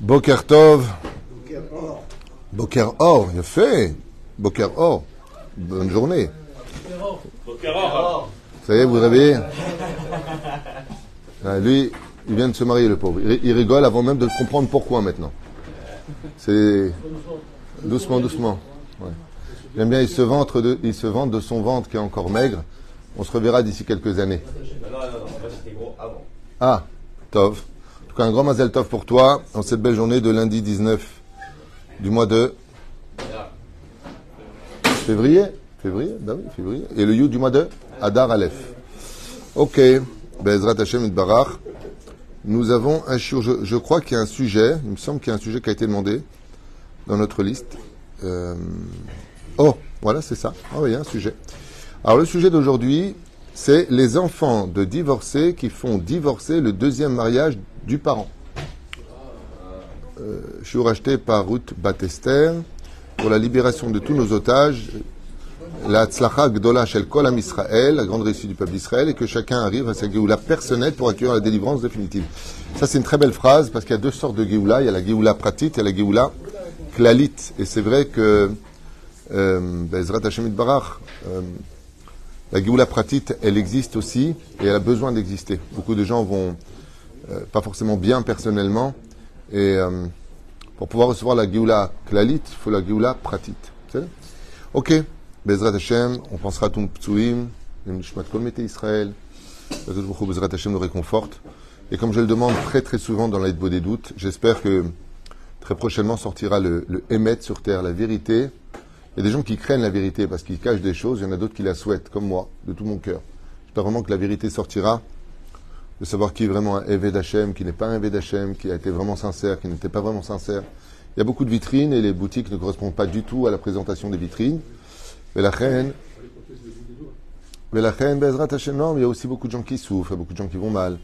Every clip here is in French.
Boker Tov. Boker Or, il a fait. Boker Or. Bonne journée. Ça y est, vous réveillez? Ah, Lui, il vient de se marier, le pauvre. Il, il rigole avant même de comprendre pourquoi maintenant. C'est doucement, doucement. Ouais. J'aime bien, il se, vante de, il se vante de son ventre qui est encore maigre. On se reverra d'ici quelques années. Avant. Ah, Tov. Tout cas, un grand Mazel Tov pour toi en cette belle journée de lundi 19 du mois de février. Février Ben oui, février. Et le You du mois de Adar Aleph. Ok. Bezrat Hashem Barach. Nous avons un. Je, je crois qu'il y a un sujet. Il me semble qu'il y a un sujet qui a été demandé dans notre liste. Euh, Oh, voilà, c'est ça. Ah oui, il y a un sujet. Alors, le sujet d'aujourd'hui, c'est les enfants de divorcés qui font divorcer le deuxième mariage du parent. Euh, je suis racheté par Ruth Batester pour la libération de tous nos otages, la tzlacha gdola shel kol am Israël, la grande réussite du peuple d'Israël, et que chacun arrive à sa géoula personnelle pour accueillir la délivrance définitive. Ça, c'est une très belle phrase parce qu'il y a deux sortes de géoula. Il y a la géoula pratique et la géoula klalit. Et c'est vrai que euh, Bezrat Hashem Barach, euh, la Géoula Pratit, elle existe aussi et elle a besoin d'exister. Beaucoup de gens vont euh, pas forcément bien personnellement et euh, pour pouvoir recevoir la Géoula Klalit, il faut la Géoula Pratit. Ok, Bezrat Hashem, on pensera à ton Ptsuim, Nishmat Kol Israël, Bezrat Hashem nous réconforte. Et comme je le demande très très souvent dans l'aide des doutes, j'espère que très prochainement sortira le, le Emet sur terre, la vérité. Il y a des gens qui craignent la vérité parce qu'ils cachent des choses, il y en a d'autres qui la souhaitent, comme moi, de tout mon cœur. J'espère vraiment que la vérité sortira, de savoir qui est vraiment un Eved qui n'est pas un Eved qui a été vraiment sincère, qui n'était pas vraiment sincère. Il y a beaucoup de vitrines et les boutiques ne correspondent pas du tout à la présentation des vitrines. Mais la reine, mais la reine, Bezrat Hashem, non, mais il y a aussi beaucoup de gens qui souffrent, beaucoup de gens qui vont mal.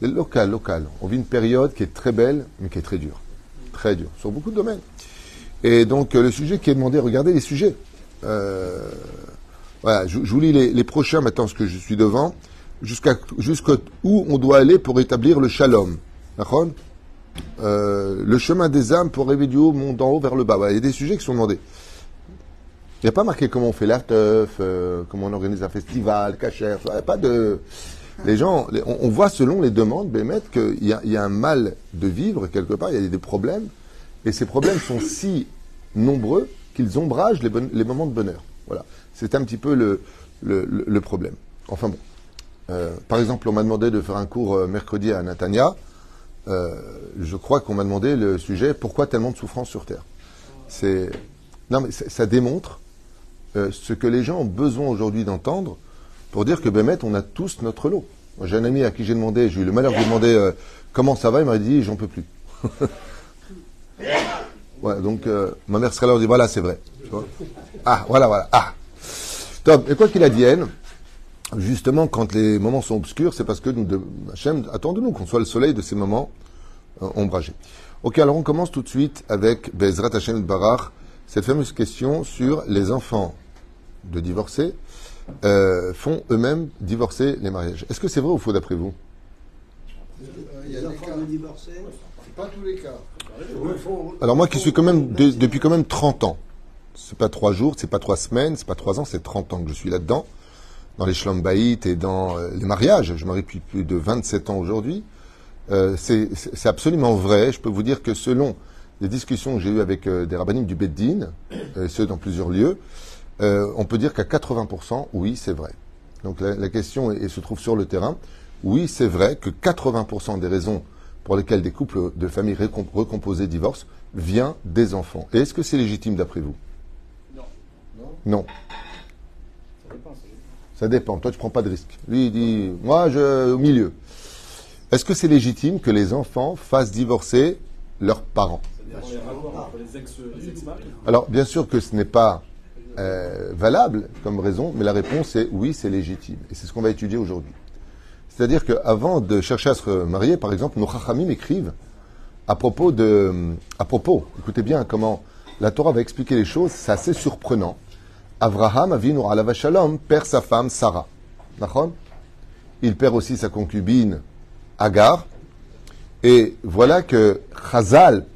C'est local, local. On vit une période qui est très belle, mais qui est très dure. Très dure, sur beaucoup de domaines. Et donc, euh, le sujet qui est demandé, regardez les sujets. Euh, voilà, je, vous lis les prochains maintenant, ce que je suis devant, jusqu'à jusqu'où on doit aller pour établir le shalom. D'accord? Euh, Le chemin des âmes pour rêver du haut, monte d'en haut vers le bas. Il y a des sujets qui sont demandés. Il n'y a pas marqué comment on fait la teuf, euh, comment on organise un festival, cachère, il n'y a pas de... Les gens, on, voit selon les demandes, Bémet, qu'il y y a un mal de vivre quelque part, il y a des problèmes, et ces problèmes sont si nombreux qu'ils ombragent les, moments de bonheur. Voilà. C'est un petit peu le, le- le problème. Enfin bon. Euh, par exemple, on m'a demandé de faire un cours euh, mercredi à Natania. Euh, je crois qu'on m'a demandé le sujet pourquoi tellement de souffrance sur Terre? C'est non mais ça démontre euh, ce que les gens ont besoin aujourd'hui d'entendre pour dire que Bémet, on a tous notre lot. J'ai un ami à qui j'ai demandé, j'ai eu le malheur de lui demander euh, comment ça va, il m'a dit j'en peux plus. ouais, donc ma mère serait là, on dit voilà, c'est vrai. Ah, voilà, voilà. Ah. Top. Et quoi qu'il advienne, justement, quand les moments sont obscurs, c'est parce que nous, de, Hachem attend de nous qu'on soit le soleil de ces moments euh, ombragés. Ok, alors on commence tout de suite avec Bezrat Hachem Barach, cette fameuse question sur les enfants de divorcés euh, font eux-mêmes divorcer les mariages. Est-ce que c'est vrai ou faux d'après vous? Il y a des cas de divorcés. C'est pas tous les cas. Alors moi qui suis quand même de- depuis quand même 30 ans, c'est pas trois jours, c'est pas trois semaines, c'est pas trois ans, c'est 30 ans que je suis là-dedans, dans les shlambaïtes et dans euh, les mariages. Je marie depuis plus de 27 ans aujourd'hui. Euh, c'est absolument vrai. Je peux vous dire que selon les discussions que j'ai eues avec euh, des rabbinim du Beddin, euh, ceux dans plusieurs lieux, euh, on peut dire qu'à 80%, oui, c'est vrai. Donc la, la question est- et se trouve sur le terrain. Oui, c'est vrai que 80% des raisons pour lesquelles des couples de familles recomposées divorcent vient des enfants. Et est-ce que c'est légitime d'après vous? Non. Ça dépend. Toi, tu prends pas de risque. Lui, il dit, moi, je, au milieu. Est-ce que c'est légitime que les enfants fassent divorcer leurs parents? Alors, bien sûr que ce n'est pas euh, valable comme raison, mais la réponse est oui, c'est légitime. Et c'est ce qu'on va étudier aujourd'hui. C'est-à-dire qu'avant de chercher à se marier, par exemple, nos chachamim écrivent à propos de, à propos, écoutez bien comment la Torah va expliquer les choses, c'est assez surprenant. Avraham, Avinu alav shalom, perd sa femme Sarah. Il perd aussi sa concubine Agar. Et voilà que Chazal,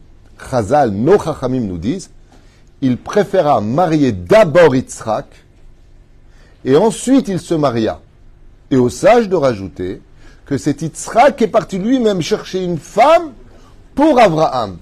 Chazal, nos Chachamim nous disent, il préféra marier d'abord Yitzhak, et ensuite il se maria. Et au sage de rajouter que c'est Yitzhak qui est parti lui-même chercher une femme pour Abraham.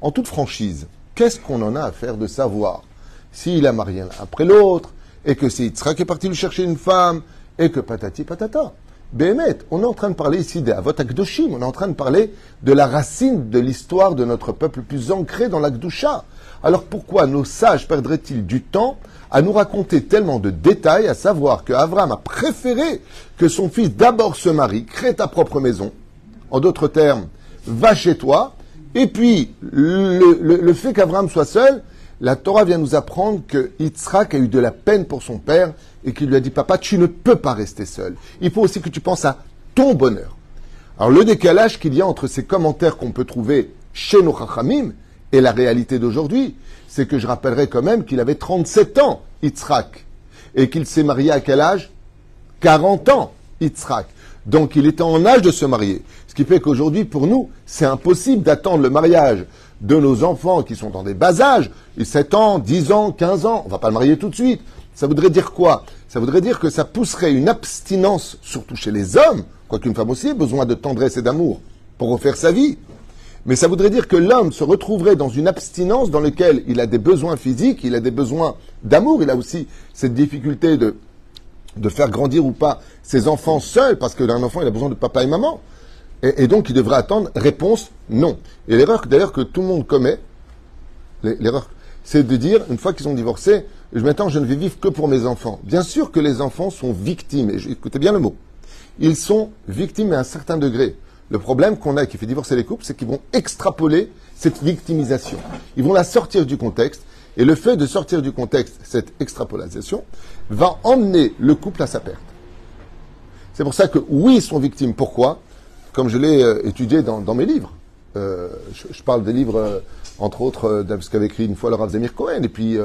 En toute franchise, qu'est-ce qu'on en a à faire de savoir? S'il a marié l'un après l'autre, et que c'est Yitzhak qui est parti lui chercher une femme, et que patati patata Béhémet, on est en train de parler ici d'Avot Akdoshim, on est en train de parler de la racine de l'histoire de notre peuple plus ancré dans l'Akdusha. Alors pourquoi nos sages perdraient-ils du temps à nous raconter tellement de détails, à savoir que Avram a préféré que son fils d'abord se marie, crée ta propre maison, en d'autres termes, va chez toi, et puis le fait qu'Avram soit seul, la Torah vient nous apprendre que Yitzhak a eu de la peine pour son père et qu'il lui a dit Papa, tu ne peux pas rester seul. Il faut aussi que tu penses à ton bonheur. Alors, le décalage qu'il y a entre ces commentaires qu'on peut trouver chez nos Chachamim et la réalité d'aujourd'hui, c'est que je rappellerai quand même qu'il avait 37 ans, Yitzhak, et qu'il s'est marié à quel âge? 40 ans, Yitzhak. Donc, il était en âge de se marier. Ce qui fait qu'aujourd'hui, pour nous, c'est impossible d'attendre le mariage de nos enfants qui sont dans des bas âges, 7 ans, 10 ans, 15 ans. On va pas le marier tout de suite. Ça voudrait dire quoi? Ça voudrait dire que ça pousserait une abstinence, surtout chez les hommes, quoiqu'une femme aussi ait besoin de tendresse et d'amour pour refaire sa vie. Mais ça voudrait dire que l'homme se retrouverait dans une abstinence dans laquelle il a des besoins physiques, il a des besoins d'amour, il a aussi cette difficulté de, de faire grandir ou pas ses enfants seuls, parce que d'un enfant, il a besoin de papa et maman. Et, donc, il devrait attendre réponse non. Et l'erreur d'ailleurs que tout le monde commet, l'erreur, c'est de dire, une fois qu'ils ont divorcé, je maintenant je ne vais vivre que pour mes enfants. Bien sûr que les enfants sont victimes, et écoutez bien le mot. Ils sont victimes à un certain degré. Le problème qu'on a qui fait divorcer les couples, c'est qu'ils vont extrapoler cette victimisation. Ils vont la sortir du contexte, et le fait de sortir du contexte cette extrapolation va emmener le couple à sa perte. C'est pour ça que oui, ils sont victimes. Pourquoi? Comme je l'ai euh, étudié dans, mes livres. Euh, je, parle des livres, euh, entre autres, de ce qu'avait écrit une fois le Rav Zemir Cohen, et puis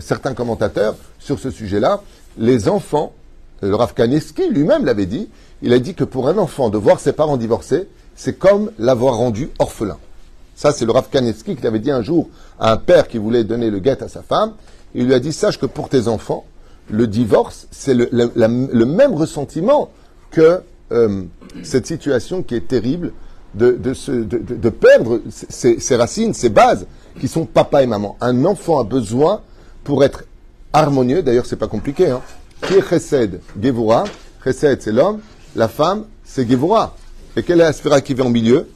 certains commentateurs sur ce sujet-là. Les enfants, le Rav Kaneski lui-même l'avait dit, il a dit que pour un enfant de voir ses parents divorcés, c'est comme l'avoir rendu orphelin. Ça, c'est le Rav Kaneski qui l'avait dit un jour à un père qui voulait donner le guet à sa femme. Il lui a dit, sache que pour tes enfants, le divorce, c'est le, même ressentiment que euh, cette situation qui est terrible de, de, perdre ses, racines, ses bases, qui sont papa et maman. Un enfant a besoin, pour être harmonieux, d'ailleurs c'est pas compliqué, hein, qui est Chesed? Gevura, Chesed c'est l'homme, la femme c'est Gevura. Et quelle est la sphère qui vient au milieu?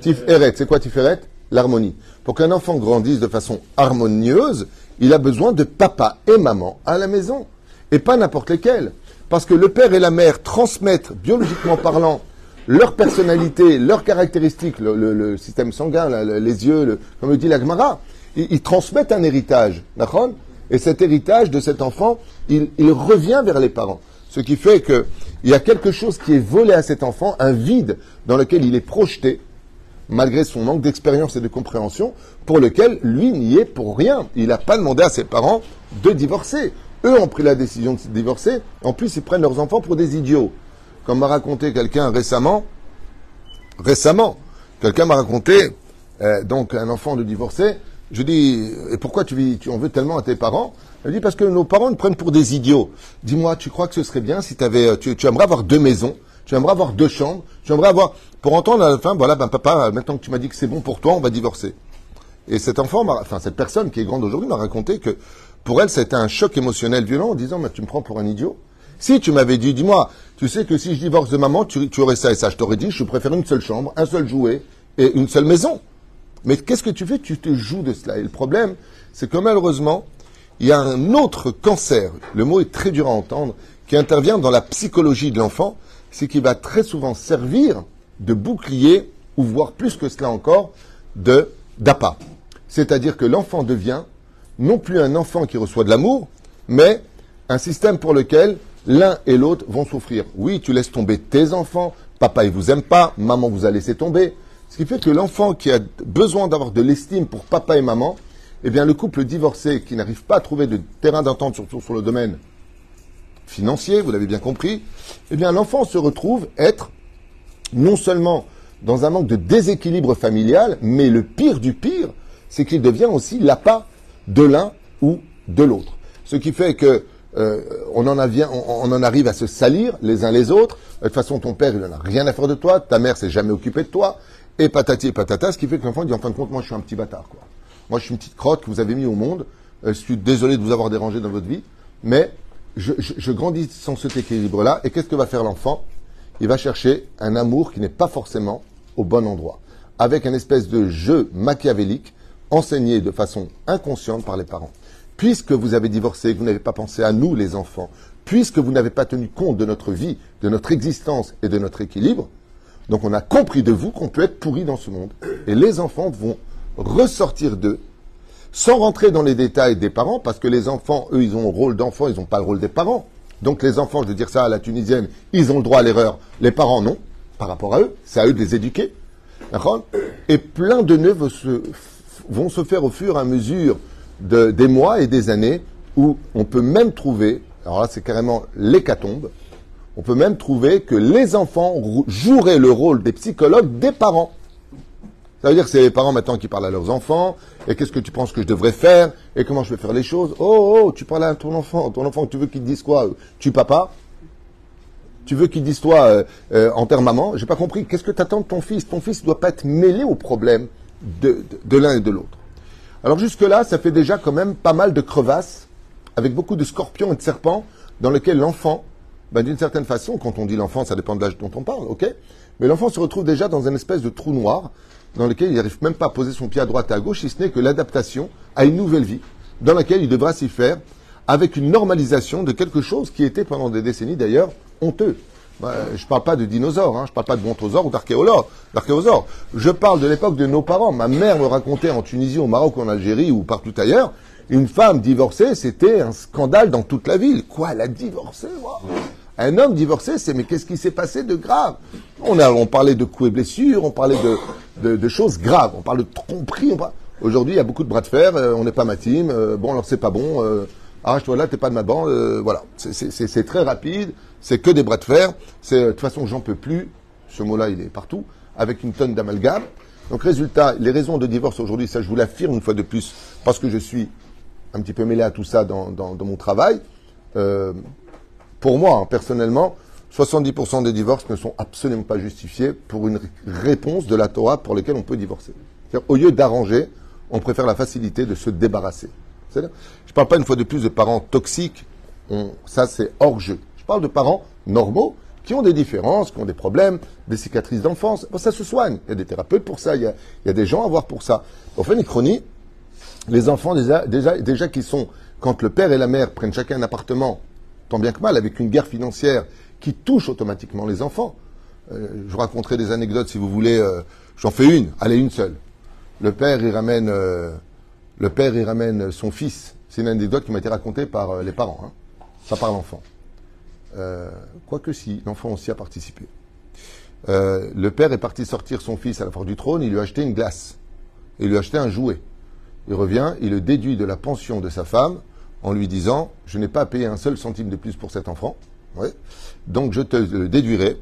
Tiferet, c'est quoi Tiferet L'harmonie. Pour qu'un enfant grandisse de façon harmonieuse, il a besoin de papa et maman à la maison. Et pas n'importe lesquels. Parce que le père et la mère transmettent, biologiquement parlant, leur personnalité, leurs caractéristiques, le, système sanguin, les yeux, comme le dit l'Agmara, ils, ils, transmettent un héritage. Et cet héritage de cet enfant, il, revient vers les parents. Ce qui fait qu'il y a quelque chose qui est volé à cet enfant, un vide dans lequel il est projeté, malgré son manque d'expérience et de compréhension, pour lequel lui n'y est pour rien. Il n'a pas demandé à ses parents de divorcer. Eux ont pris la décision de se divorcer. En plus, ils prennent leurs enfants pour des idiots. Comme m'a raconté quelqu'un récemment, récemment, quelqu'un m'a raconté, euh, donc un enfant de divorcé, je dis, et pourquoi tu, vis, tu en veux tellement à tes parents? Il dit, parce que nos parents nous prennent pour des idiots. Dis-moi, tu crois que ce serait bien si avais, euh, tu, tu aimerais avoir deux maisons, tu aimerais avoir deux chambres, tu aimerais avoir, pour entendre à la fin, voilà, ben papa, maintenant que tu m'as dit que c'est bon pour toi, on va divorcer. Et enfant, enfin cette personne qui est grande aujourd'hui m'a raconté que pour elle, c'était un choc émotionnel violent en disant, mais tu me prends pour un idiot Si tu m'avais dit, dis-moi, tu sais que si je divorce de maman, tu, aurais ça et ça, je t'aurais dit, je préfère une seule chambre, un seul jouet et une seule maison. Mais qu'est-ce que tu fais? Tu te joues de cela. Et le problème, c'est que malheureusement, il y a un autre cancer, le mot est très dur à entendre, qui intervient dans la psychologie de l'enfant, c'est qu'il va très souvent servir de bouclier, ou voire plus que cela encore, de d'appât. C'est-à-dire que l'enfant devient non plus un enfant qui reçoit de l'amour, mais un système pour lequel l'un et l'autre vont souffrir. Oui, tu laisses tomber tes enfants, papa il vous aime pas, maman vous a laissé tomber. Ce qui fait que l'enfant qui a besoin d'avoir de l'estime pour papa et maman, eh bien le couple divorcé qui n'arrive pas à trouver de terrain d'entente, surtout sur le domaine financier, vous l'avez bien compris, eh bien l'enfant se retrouve être non seulement dans un manque de déséquilibre familial, mais le pire du pire, c'est qu'il devient aussi l'appât de l'un ou de l'autre. Ce qui fait que euh, on, en arrive à se salir les uns les autres. De toute façon, ton père, il n'en a rien à faire de toi, ta mère s'est jamais occupée de toi, et patati et patata, ce qui fait que l'enfant dit en fin de compte, moi je suis un petit bâtard. Quoi. Moi je suis une petite crotte que vous avez mis au monde, euh, je suis désolé de vous avoir dérangé dans votre vie, mais je, je, je grandis sans cet équilibre-là, et qu'est-ce que va faire l'enfant? Il va chercher un amour qui n'est pas forcément au bon endroit, avec un espèce de jeu machiavélique enseigné de façon inconsciente par les parents. Puisque vous avez divorcé, que vous n'avez pas pensé à nous, les enfants, puisque vous n'avez pas tenu compte de notre vie, de notre existence et de notre équilibre, donc on a compris de vous qu'on peut être pourri dans ce monde. Et les enfants vont ressortir d'eux, sans rentrer dans les détails des parents, parce que les enfants, eux, ils ont le rôle d'enfants, ils n'ont pas le rôle des parents. Donc les enfants, je veux dire ça à la tunisienne, ils ont le droit à l'erreur, les parents non, par rapport à eux, c'est à eux de les éduquer. Et plein de nœuds se, vont se faire au fur et à mesure de, des mois et des années où on peut même trouver, alors là c'est carrément l'hécatombe, on peut même trouver que les enfants joueraient le rôle des psychologues des parents. Ça veut dire que c'est les parents maintenant qui parlent à leurs enfants, et qu'est-ce que tu penses que je devrais faire, et comment je vais faire les choses? Oh, oh, tu parles à ton enfant, ton enfant, tu veux qu'il dise quoi? Tu papa? Tu veux qu'il dise toi euh, euh, en termes maman J'ai pas compris. Qu'est-ce que tu attends de ton fils? Ton fils ne doit pas être mêlé au problème de, l'un et de l'autre. Alors jusque-là, ça fait déjà quand même pas mal de crevasses, avec beaucoup de scorpions et de serpents, dans lesquels l'enfant ben, d'une certaine façon, quand on dit l'enfant, ça dépend de l'âge dont on parle, ok Mais l'enfant se retrouve déjà dans une espèce de trou noir dans lequel il n'arrive même pas à poser son pied à droite et à gauche, si ce n'est que l'adaptation à une nouvelle vie, dans laquelle il devra s'y faire avec une normalisation de quelque chose qui était pendant des décennies d'ailleurs honteux. Je ne parle pas de dinosaures, hein, je ne parle pas de brontosaures ou d'archéosaures. Je parle de l'époque de nos parents. Ma mère me racontait en Tunisie, au Maroc, en Algérie ou partout ailleurs, une femme divorcée, c'était un scandale dans toute la ville. Quoi, elle a divorcé un homme divorcé, c'est mais qu'est-ce qui s'est passé de grave? On, a, on parlait de coups et blessures, on parlait de, de, choses graves, on parle de tromperie. Aujourd'hui, il y a beaucoup de bras de fer, euh, on n'est pas ma team, euh, bon alors c'est pas bon, euh, arrache-toi là, t'es pas de ma bande, voilà. C'est très rapide, c'est que des bras de fer, c'est de toute façon j'en peux plus, ce mot-là il est partout, avec une tonne d'amalgame. Donc résultat, les raisons de divorce aujourd'hui, ça je vous l'affirme une fois de plus, parce que je suis un petit peu mêlé à tout ça dans, mon travail. Euh, pour moi, hein, personnellement, 70% des divorces ne sont absolument pas justifiés pour une réponse de la Torah pour laquelle on peut divorcer. Au lieu d'arranger, on préfère la facilité de se débarrasser. Je ne parle pas une fois de plus de parents toxiques, ça c'est hors jeu. Je parle de parents normaux qui ont des différences, qui ont des problèmes, des cicatrices d'enfance. ça se soigne. Il y a des thérapeutes pour ça, il y a, des gens à voir pour ça. Au fait, chronie, les enfants déjà, déjà, déjà qui sont, quand le père et la mère prennent chacun un appartement tant bien que mal, avec une guerre financière qui touche automatiquement les enfants. Euh, je vous raconterai des anecdotes si vous voulez. Euh, j'en fais une, allez une seule. Le père, il ramène, euh, le père, il ramène son fils. C'est une anecdote qui m'a été racontée par les parents, hein, pas par l'enfant. Quoique si, l'enfant aussi a participé. le père est parti sortir son fils à la porte du trône, il lui a acheté une glace. Il lui a acheté un jouet. Il revient, il le déduit de la pension de sa femme en lui disant Je n'ai pas payé un seul centime de plus pour cet enfant, donc je te le déduirai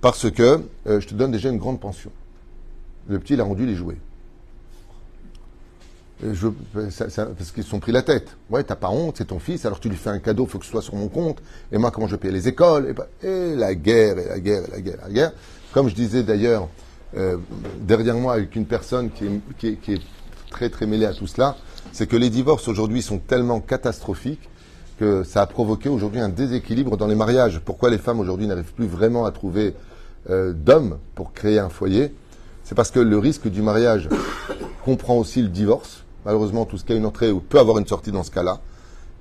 parce que euh, je te donne déjà une grande pension. Le petit, il a rendu les jouets. Je, parce qu'ils se sont pris la tête. Ouais, t'as pas honte, c'est ton fils, alors tu lui fais un cadeau, faut que ce soit sur mon compte. Et moi, comment je paye les écoles? Et, la guerre, et la guerre, et la guerre, la guerre. Comme je disais d'ailleurs euh, derrière moi avec une personne qui est, qui est très très mêlée à tout cela, c'est que les divorces aujourd'hui sont tellement catastrophiques que ça a provoqué aujourd'hui un déséquilibre dans les mariages. Pourquoi les femmes aujourd'hui n'arrivent plus vraiment à trouver euh, d'hommes pour créer un foyer? C'est parce que le risque du mariage comprend aussi le divorce. Malheureusement, tout ce qui a une entrée ou peut avoir une sortie dans ce cas-là.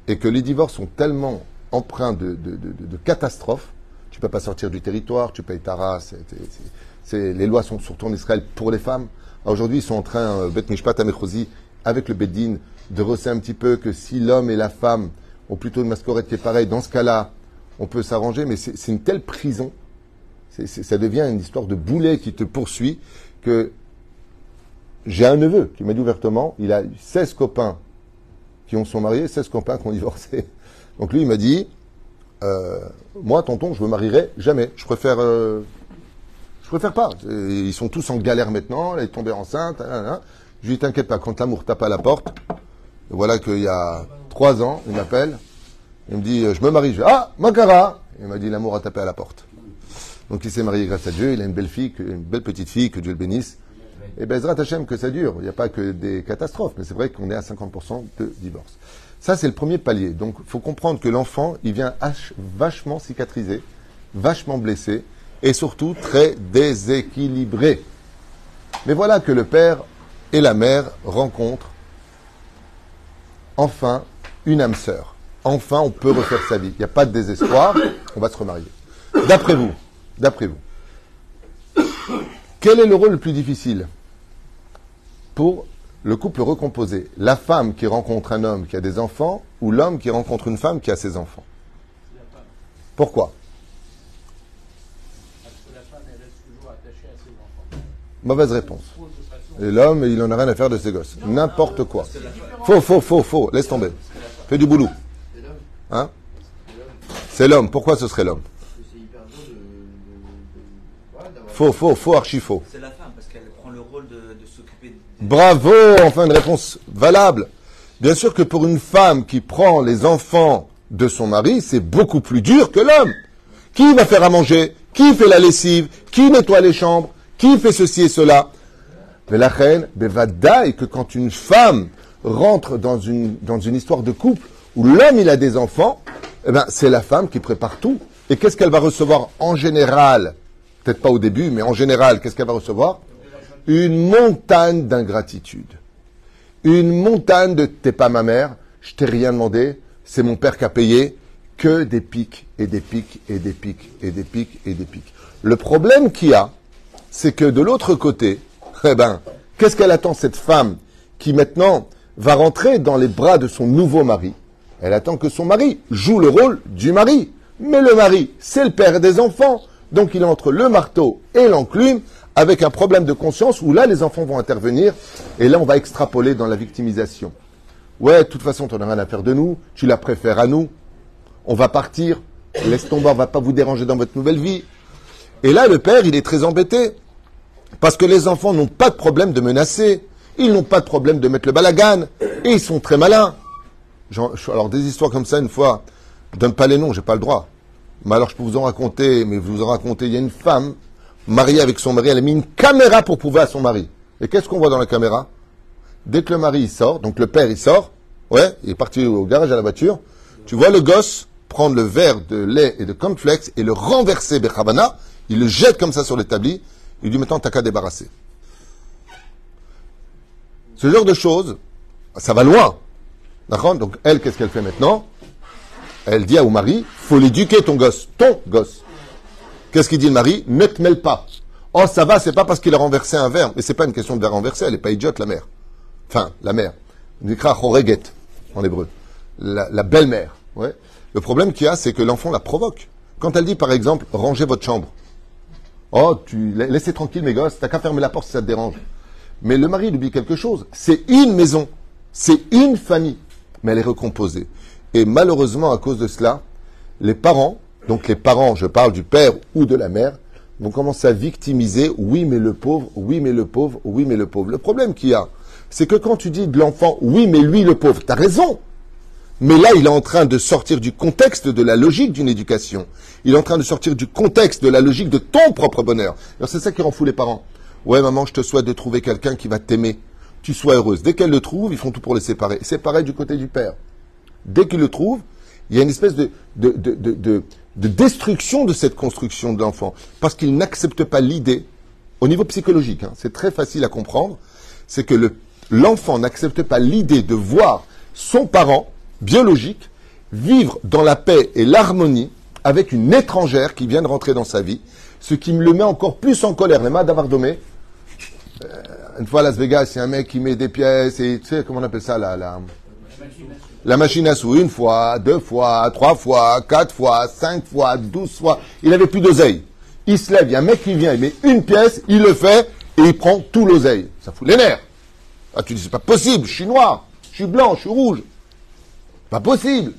Et que les divorces sont tellement empreints de, catastrophes. Tu peux pas sortir du territoire, tu payes ta race. les lois sont surtout en Israël pour les femmes. Aujourd'hui, ils sont en train, euh, Bet Mishpat avec le Beddin, de rosser un petit peu que si l'homme et la femme ont plutôt une mascorette qui est pareille, dans ce cas-là, on peut s'arranger, mais c'est une telle prison, ça devient une histoire de boulet qui te poursuit, que j'ai un neveu qui m'a dit ouvertement, il a 16 copains qui ont sont mariés, 16 copains qui ont divorcé. Donc lui, il m'a dit, euh, moi, tonton, je me marierai jamais. Je préfère, euh, Je préfère pas. Ils sont tous en galère maintenant, elle est tombée enceinte. Je lui dis, t'inquiète pas, quand l'amour tape à la porte, voilà qu'il y a trois ans, il m'appelle, il me dit, je me marie. Je dis, ah, Makara Il m'a dit, l'amour a tapé à la porte. Donc il s'est marié grâce à Dieu, il a une belle fille, une belle petite fille, que Dieu le bénisse. Et Bezrat Hashem, que ça dure. Il n'y a pas que des catastrophes, mais c'est vrai qu'on est à 50% de divorce. Ça, c'est le premier palier. Donc, il faut comprendre que l'enfant, il vient vachement cicatrisé, vachement blessé, et surtout très déséquilibré. Mais voilà que le père et la mère rencontrent enfin une âme sœur. Enfin, on peut refaire sa vie. Il n'y a pas de désespoir, on va se remarier. D'après vous, d'après vous, quel est le rôle le plus difficile? Pour le couple recomposé La femme qui rencontre un homme qui a des enfants ou l'homme qui rencontre une femme qui a ses enfants Pourquoi? Mauvaise réponse. Et l'homme, il en a rien à faire de ses gosses. N'importe quoi. Faux, faux, faux, faux. Laisse tomber. Fais du boulot. Hein? C'est l'homme. Pourquoi ce serait l'homme? Faux, faux, faux, archi faux. C'est la femme parce qu'elle prend le rôle de, s'occuper. Bravo, enfin une réponse valable. Bien sûr que pour une femme qui prend les enfants de son mari, c'est beaucoup plus dur que l'homme. Qui va faire à manger? Qui fait la lessive? Qui nettoie les chambres? Qui fait ceci et cela? Mais la reine, et que quand une femme rentre dans une, dans une histoire de couple où l'homme il a des enfants, eh ben, c'est la femme qui prépare tout. Et qu'est-ce qu'elle va recevoir en général? Peut-être pas au début, mais en général, qu'est-ce qu'elle va recevoir? Une montagne d'ingratitude. Une montagne de t'es pas ma mère, je t'ai rien demandé, c'est mon père qui a payé, que des pics et des pics et des pics et des pics et des pics. Le problème qu'il y a, c'est que de l'autre côté, eh ben, qu'est-ce qu'elle attend cette femme qui maintenant va rentrer dans les bras de son nouveau mari? Elle attend que son mari joue le rôle du mari. Mais le mari, c'est le père des enfants. Donc il est entre le marteau et l'enclume avec un problème de conscience où là les enfants vont intervenir et là on va extrapoler dans la victimisation. Ouais, de toute façon, tu n'as rien à faire de nous, tu la préfères à nous, on va partir, laisse tomber, on va pas vous déranger dans votre nouvelle vie. Et là, le père, il est très embêté. Parce que les enfants n'ont pas de problème de menacer, ils n'ont pas de problème de mettre le balagan, et ils sont très malins. Alors, des histoires comme ça, une fois, donne pas les noms, j'ai pas le droit. Mais alors je peux vous en raconter, mais vous en raconter, il y a une femme mariée avec son mari, elle a mis une caméra pour prouver à son mari. Et qu'est-ce qu'on voit dans la caméra? Dès que le mari sort, donc le père il sort, ouais, il est parti au garage à la voiture, tu vois le gosse prendre le verre de lait et de complexe et le renverser Bechabana, il le jette comme ça sur l'établi, il lui dit maintenant t'as qu'à débarrasser. Ce genre de choses, ça va loin. D'accord? Donc elle, qu'est-ce qu'elle fait maintenant? Elle dit à au mari, faut l'éduquer ton gosse, ton gosse. Qu'est-ce qu'il dit le mari Ne te mêle pas. Oh, ça va, c'est pas parce qu'il a renversé un verre. Mais c'est pas une question de verre renversé, elle n'est pas idiote, la mère. Enfin, la mère. On dit en hébreu. La, belle-mère. Le problème qu'il y a, c'est que l'enfant la provoque. Quand elle dit, par exemple, rangez votre chambre. Oh, tu laissez tranquille mes gosses, t'as qu'à fermer la porte si ça te dérange. Mais le mari il oublie quelque chose. C'est une maison. C'est une famille. Mais elle est recomposée. Et malheureusement, à cause de cela, les parents, donc les parents, je parle du père ou de la mère, vont commencer à victimiser, oui mais le pauvre, oui mais le pauvre, oui mais le pauvre. Le problème qu'il y a, c'est que quand tu dis de l'enfant, oui mais lui le pauvre, tu as raison. Mais là, il est en train de sortir du contexte de la logique d'une éducation. Il est en train de sortir du contexte de la logique de ton propre bonheur. Alors c'est ça qui rend fou les parents. Ouais maman, je te souhaite de trouver quelqu'un qui va t'aimer. Tu sois heureuse. Dès qu'elle le trouve, ils font tout pour les séparer. C'est pareil du côté du père dès qu'il le trouve, il y a une espèce de, destruction de cette construction de l'enfant. Parce qu'il n'accepte pas l'idée, au niveau psychologique, hein, c'est très facile à comprendre, c'est que l'enfant n'accepte pas l'idée de voir son parent biologique vivre dans la paix et l'harmonie avec une étrangère qui vient de rentrer dans sa vie, ce qui me le met encore plus en colère. Les Davardomé, euh, une fois à Las Vegas, il y a un mec qui met des pièces et tu sais comment on appelle ça la, la la machine à sous une fois, deux fois, trois fois, quatre fois, cinq fois, douze fois. Il avait plus d'oseille. Il se lève, il y a un mec qui vient, il met une pièce, il le fait et il prend tout l'oseille. Ça fout les nerfs. Ah, tu dis, c'est pas possible, je suis noir, je suis blanc, je suis rouge. Pas possible.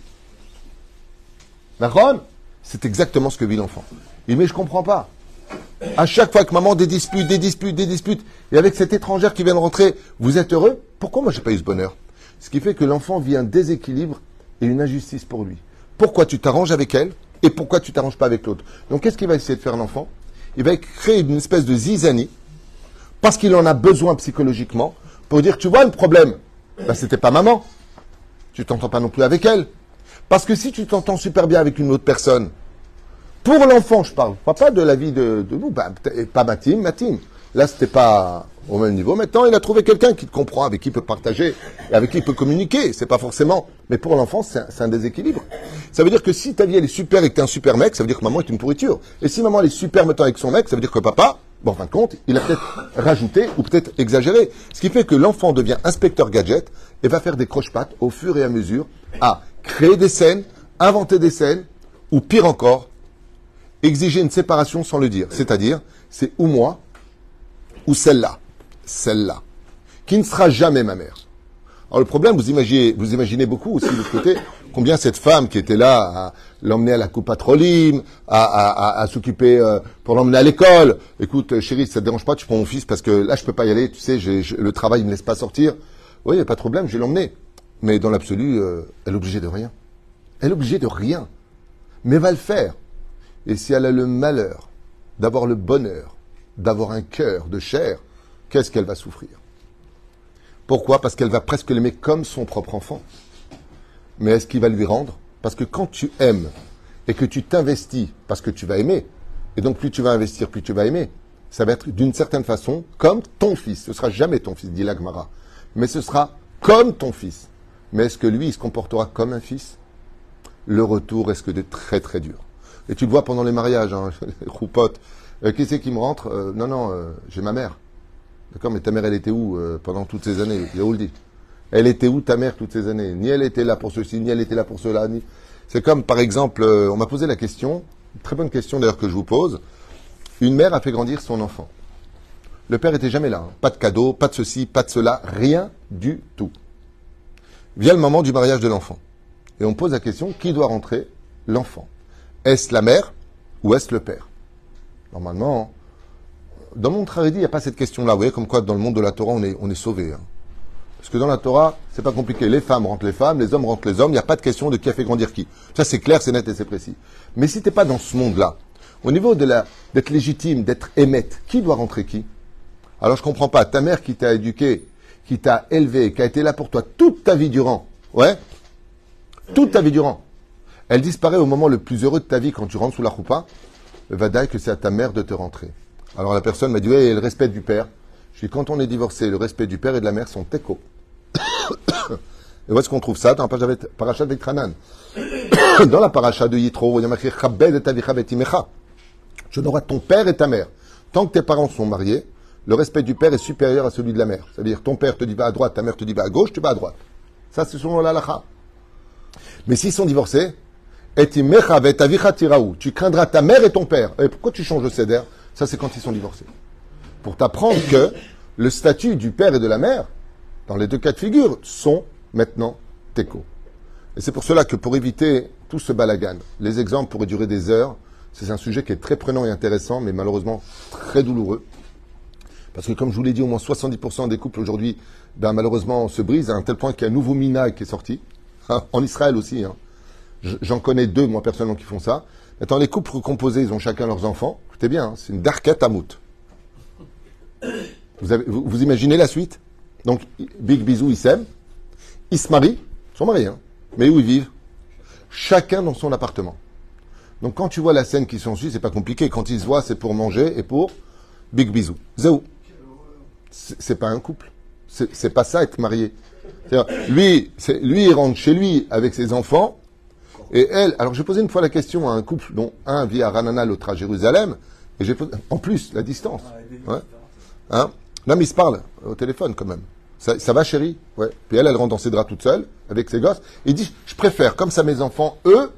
D'accord C'est exactement ce que vit l'enfant. Il dit, mais je comprends pas. À chaque fois que maman, des disputes, des disputes, des disputes, et avec cette étrangère qui vient de rentrer, vous êtes heureux? Pourquoi moi j'ai pas eu ce bonheur? Ce qui fait que l'enfant vit un déséquilibre et une injustice pour lui. Pourquoi tu t'arranges avec elle et pourquoi tu t'arranges pas avec l'autre Donc qu'est-ce qu'il va essayer de faire l'enfant? Il va créer une espèce de zizanie parce qu'il en a besoin psychologiquement pour dire tu vois le problème? Ben, c'était pas maman. Tu t'entends pas non plus avec elle. Parce que si tu t'entends super bien avec une autre personne pour l'enfant je parle pas de la vie de, vous bah, pas ma team ma team. Là c'était pas au même niveau. Maintenant il a trouvé quelqu'un qui te comprend avec qui il peut partager et avec qui il peut communiquer. C'est pas forcément mais pour l'enfant c'est un, un, déséquilibre. Ça veut dire que si ta vie elle est super et que t'es un super mec ça veut dire que maman est une pourriture. Et si maman elle est super maintenant avec son mec ça veut dire que papa Bon, en fin de compte, il a peut-être rajouté ou peut-être exagéré. Ce qui fait que l'enfant devient inspecteur gadget et va faire des croche-pattes au fur et à mesure à créer des scènes, inventer des scènes, ou pire encore, exiger une séparation sans le dire. C'est-à-dire, c'est ou moi, ou celle-là, celle-là, qui ne sera jamais ma mère. Alors le problème, vous imaginez, vous imaginez beaucoup aussi de l'autre côté, combien cette femme qui était là à l'emmener à la coupe patroline, à, à, à, s'occuper euh, pour l'emmener à l'école. Écoute, chérie, ça te dérange pas, tu prends mon fils parce que là, je peux pas y aller, tu sais, le travail ne me laisse pas sortir. Oui, pas de problème, je vais l'emmener. Mais dans l'absolu, euh, elle est obligée de rien. Elle est obligée de rien. Mais va le faire. Et si elle a le malheur d'avoir le bonheur, d'avoir un cœur de chair, qu'est-ce qu'elle va souffrir? Pourquoi? Parce qu'elle va presque l'aimer comme son propre enfant mais est-ce qu'il va lui rendre? Parce que quand tu aimes et que tu t'investis parce que tu vas aimer, et donc plus tu vas investir, plus tu vas aimer, ça va être d'une certaine façon comme ton fils. Ce sera jamais ton fils, dit l'Agmara, mais ce sera comme ton fils. Mais est-ce que lui, il se comportera comme un fils? Le retour risque d'être très très dur. Et tu le vois pendant les mariages, hein, les roupotes. Euh, qui c'est qui me rentre? Euh, Non, non, euh, j'ai ma mère. D'accord, mais ta mère, elle était où euh, pendant toutes ces années? Le dit elle était où ta mère toutes ces années? Ni elle était là pour ceci, ni elle était là pour cela. Ni... C'est comme, par exemple, euh, on m'a posé la question, très bonne question d'ailleurs que je vous pose. Une mère a fait grandir son enfant. Le père était jamais là. Hein. Pas de cadeau, pas de ceci, pas de cela, rien du tout. Vient le moment du mariage de l'enfant. Et on pose la question, qui doit rentrer? L'enfant. Est-ce la mère ou est-ce le père? Normalement, dans monde Haredi, il n'y a pas cette question-là. Vous voyez, comme quoi dans le monde de la Torah, on est, sauvé. Hein. Parce que dans la Torah, c'est pas compliqué. Les femmes rentrent les femmes, les hommes rentrent les hommes. Il n'y a pas de question de qui a fait grandir qui. Ça, c'est clair, c'est net et c'est précis. Mais si t'es pas dans ce monde-là, au niveau de la, d'être légitime, d'être émette, qui doit rentrer qui? Alors je comprends pas. Ta mère qui t'a éduqué, qui t'a élevé, qui a été là pour toi toute ta vie durant. Ouais? Toute ta vie durant. Elle disparaît au moment le plus heureux de ta vie quand tu rentres sous la roupa. Va dire que c'est à ta mère de te rentrer. Alors la personne m'a dit, ouais, le respect du père. Je dis, quand on est divorcé, le respect du père et de la mère sont échos. Et où est-ce qu'on trouve ça? Dans la paracha de Vitranan. Dans la paracha de Yitro, il y a marqué Je n'aurai ton père et ta mère. Tant que tes parents sont mariés, le respect du père est supérieur à celui de la mère. C'est-à-dire, ton père te dit va à droite, ta mère te dit va à gauche, tu vas à droite. Ça, c'est selon l'alacha. Mais s'ils sont divorcés, tu craindras ta mère et ton père. Et pourquoi tu changes de céder Ça, c'est quand ils sont divorcés. Pour t'apprendre que le statut du père et de la mère, dans les deux cas de figure, sont maintenant teco. Et c'est pour cela que pour éviter tout ce balagan, les exemples pourraient durer des heures. C'est un sujet qui est très prenant et intéressant, mais malheureusement très douloureux. Parce que comme je vous l'ai dit, au moins 70% des couples aujourd'hui, ben, malheureusement, se brisent à un tel point qu'il y a un nouveau mina qui est sorti. en Israël aussi. Hein. J'en connais deux, moi, personnellement, qui font ça. Maintenant, les couples recomposés, ils ont chacun leurs enfants. Écoutez bien, hein, c'est une darket amout. Vous, avez, vous imaginez la suite? Donc, Big Bisou, ils s'aiment, ils se marient, ils sont mariés, hein. mais où ils vivent? Chacun dans son appartement. Donc, quand tu vois la scène qui s'ensuit, c'est pas compliqué. Quand ils se voient, c'est pour manger et pour Big Bisou. Zéou. C'est pas un couple. C'est pas ça être marié. Lui, lui, il rentre chez lui avec ses enfants, et elle. Alors, j'ai posé une fois la question à un couple dont un vit à Ranana, l'autre à Jérusalem, et j'ai en plus la distance. Ouais. Hein? Non, mais ils se parlent au téléphone quand même. Ça, ça va, chérie? Ouais. Puis elle, elle rentre dans ses draps toute seule, avec ses gosses. Et il dit, je préfère, comme ça, mes enfants, eux,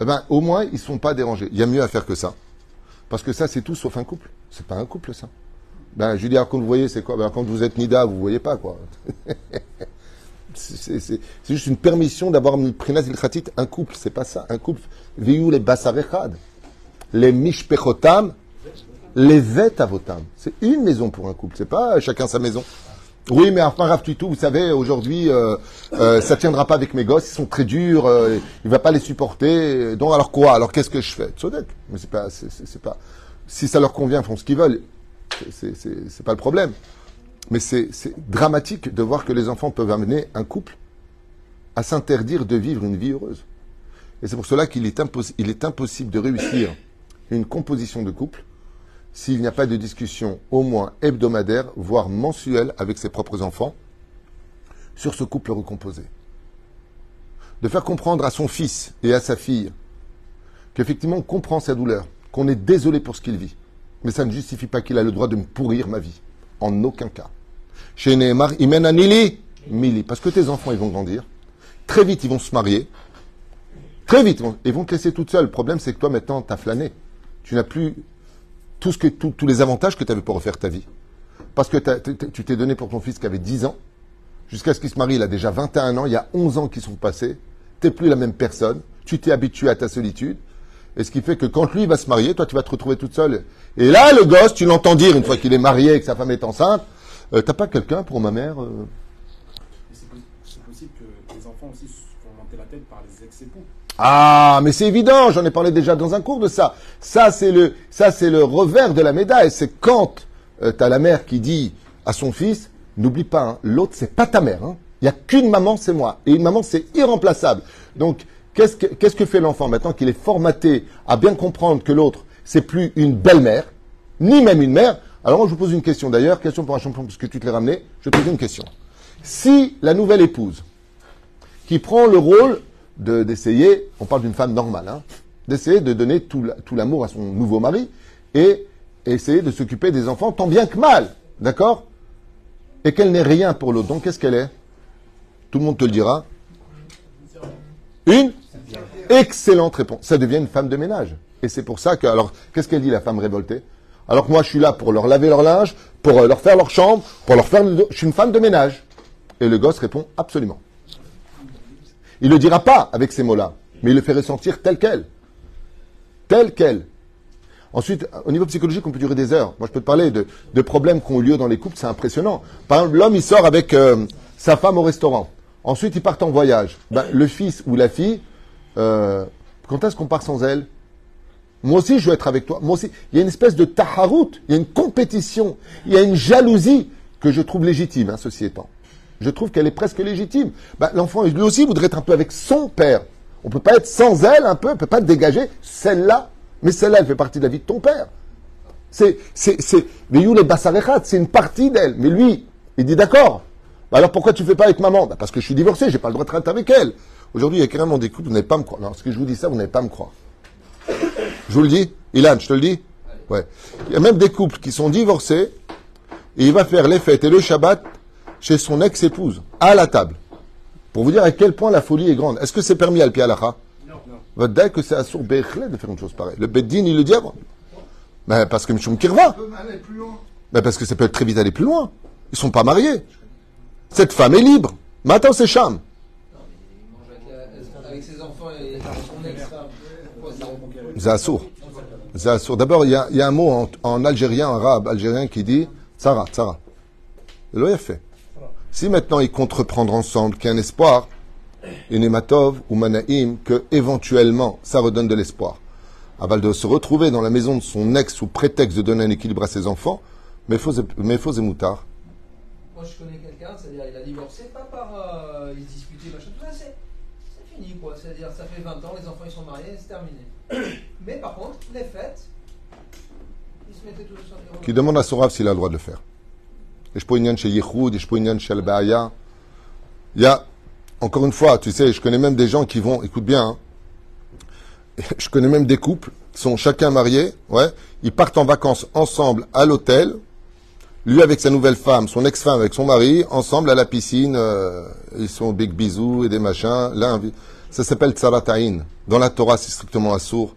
eh ben, au moins, ils ne sont pas dérangés. Il y a mieux à faire que ça. Parce que ça, c'est tout sauf un couple. C'est pas un couple, ça. Ben, je lui dis, quand vous voyez, c'est quoi? Ben, Quand vous êtes Nida, vous voyez pas, quoi. c'est juste une permission d'avoir il ilchatit, un couple. C'est pas ça. Un couple. Les basarechad. Les mishpechotam Les vêtes à votam. C'est une maison pour un couple. C'est pas chacun sa maison. Oui, mais enfin, Rav Tutu, vous savez, aujourd'hui, euh, euh, ça tiendra pas avec mes gosses, ils sont très durs, euh, il va pas les supporter. Donc, alors quoi? Alors, qu'est-ce que je fais? Tzodek. Mais c'est pas, c'est, pas. Si ça leur convient, ils font ce qu'ils veulent. C'est pas le problème. Mais c'est, dramatique de voir que les enfants peuvent amener un couple à s'interdire de vivre une vie heureuse. Et c'est pour cela qu'il est impossible de réussir une composition de couple s'il n'y a pas de discussion au moins hebdomadaire, voire mensuelle avec ses propres enfants sur ce couple recomposé. De faire comprendre à son fils et à sa fille qu'effectivement on comprend sa douleur, qu'on est désolé pour ce qu'il vit, mais ça ne justifie pas qu'il a le droit de me pourrir ma vie. En aucun cas. Chez Nehemar, Imen Anili, Mili, parce que tes enfants ils vont grandir, très vite ils vont se marier, très vite ils vont, te laisser toute seule. Le problème c'est que toi maintenant t'as flâné. Tu n'as plus tout ce que, tous les avantages que tu avais pour refaire ta vie. Parce que tu t'es donné pour ton fils qui avait 10 ans, jusqu'à ce qu'il se marie, il a déjà 21 ans, il y a 11 ans qui sont passés, t'es plus la même personne, tu t'es habitué à ta solitude, et ce qui fait que quand lui va se marier, toi tu vas te retrouver toute seule. Et là, le gosse, tu l'entends dire, une fois qu'il est marié et que sa femme est enceinte, euh, t'as pas quelqu'un pour ma mère euh c'est pos- c'est possible que les enfants aussi se font monter la tête par les ex-époux. Ah, mais c'est évident, j'en ai parlé déjà dans un cours de ça. Ça, c'est le, ça, c'est le revers de la médaille. C'est quand tu t'as la mère qui dit à son fils, n'oublie pas, hein, l'autre, c'est pas ta mère. hein. Il y a qu'une maman, c'est moi. Et une maman, c'est irremplaçable. Donc, qu'est-ce que, qu'est-ce que fait l'enfant maintenant qu'il est formaté à bien comprendre que l'autre, c'est plus une belle-mère, ni même une mère Alors, je vous pose une question d'ailleurs, question pour un champion, puisque tu te l'as ramené, je pose une question. Si la nouvelle épouse, qui prend le rôle de- d'essayer, on parle d'une femme normale, hein, d'essayer de donner tout l'amour à son nouveau mari et essayer de s'occuper des enfants tant bien que mal, d'accord? Et qu'elle n'est rien pour l'autre. Donc qu'est-ce qu'elle est? Tout le monde te le dira. Une excellente réponse. Ça devient une femme de ménage. Et c'est pour ça que, alors, qu'est-ce qu'elle dit la femme révoltée? Alors que moi, je suis là pour leur laver leur linge, pour euh, leur faire leur chambre, pour leur faire. Je suis une femme de ménage. Et le gosse répond absolument. Il ne le dira pas avec ces mots-là, mais il le fait ressentir tel quel. Tel quel. Ensuite, au niveau psychologique, on peut durer des heures. Moi, je peux te parler de, de problèmes qui ont eu lieu dans les couples, c'est impressionnant. Par exemple, l'homme, il sort avec euh, sa femme au restaurant. Ensuite, ils partent en voyage. Ben, le fils ou la fille, euh, quand est-ce qu'on part sans elle? Moi aussi, je veux être avec toi. Moi aussi, il y a une espèce de taharout, il y a une compétition, il y a une jalousie que je trouve légitime, hein, ceci étant. Je trouve qu'elle est presque légitime. Ben, L'enfant, lui aussi, voudrait être un peu avec son père. On peut pas être sans elle un peu, on peut pas dégager celle-là. Mais celle-là, elle fait partie de la vie de ton père. C'est, une partie d'elle. Mais lui, il dit d'accord. Bah alors pourquoi tu fais pas avec maman? Bah Parce que je suis divorcé, j'ai pas le droit de traiter avec elle. Aujourd'hui, il y a carrément des couples, vous n'allez pas me croire. Non, ce que je vous dis ça, vous n'allez pas me croire. Je vous le dis Ilan, je te le dis Ouais. Il y a même des couples qui sont divorcés et il va faire les fêtes et le Shabbat chez son ex-épouse, à la table. Pour vous dire à quel point la folie est grande. Est-ce que c'est permis à Pialacha Non. Va dire que c'est assour Bechlet de faire une chose pareille. Le Beddin, il le dit avant. Ben, parce que Mishum Kirva. Ben, parce que ça peut très vite aller plus loin. Ils sont pas mariés. Cette femme est libre. Maintenant, c'est Cham. C'est assour. D'abord, il y a, un mot en, en algérien, en arabe algérien, qui dit Tsara, Tsara. A fait. Si maintenant ils comptent reprendre ensemble, qu'il y a un espoir, une hématov ou manaïm, que éventuellement ça redonne de l'espoir. Aval de se retrouver dans la maison de son ex sous prétexte de donner un équilibre à ses enfants, mais faux et, moutard. Moi, je connais quelqu'un, c'est-à-dire il a divorcé, pas par. Euh, il se machin, tout ça. C'est fini, quoi. C'est-à-dire, ça fait 20 ans, les enfants ils sont mariés, c'est terminé. Mais par contre, les fêtes, ils se mettaient tous les Qui demande à son s'il a le droit de le faire. Et je peux chez Yehoud, et je peux chez Al-Baaya. Il y a, encore une fois, tu sais, je connais même des gens qui vont, écoute bien, hein, je connais même des couples qui sont chacun mariés, ouais, ils partent en vacances ensemble à l'hôtel, lui avec sa nouvelle femme, son ex-femme avec son mari, ensemble à la piscine, euh, ils sont big bisous et des machins. Là, ça s'appelle tsarataïn. Dans la Torah, c'est strictement assourd.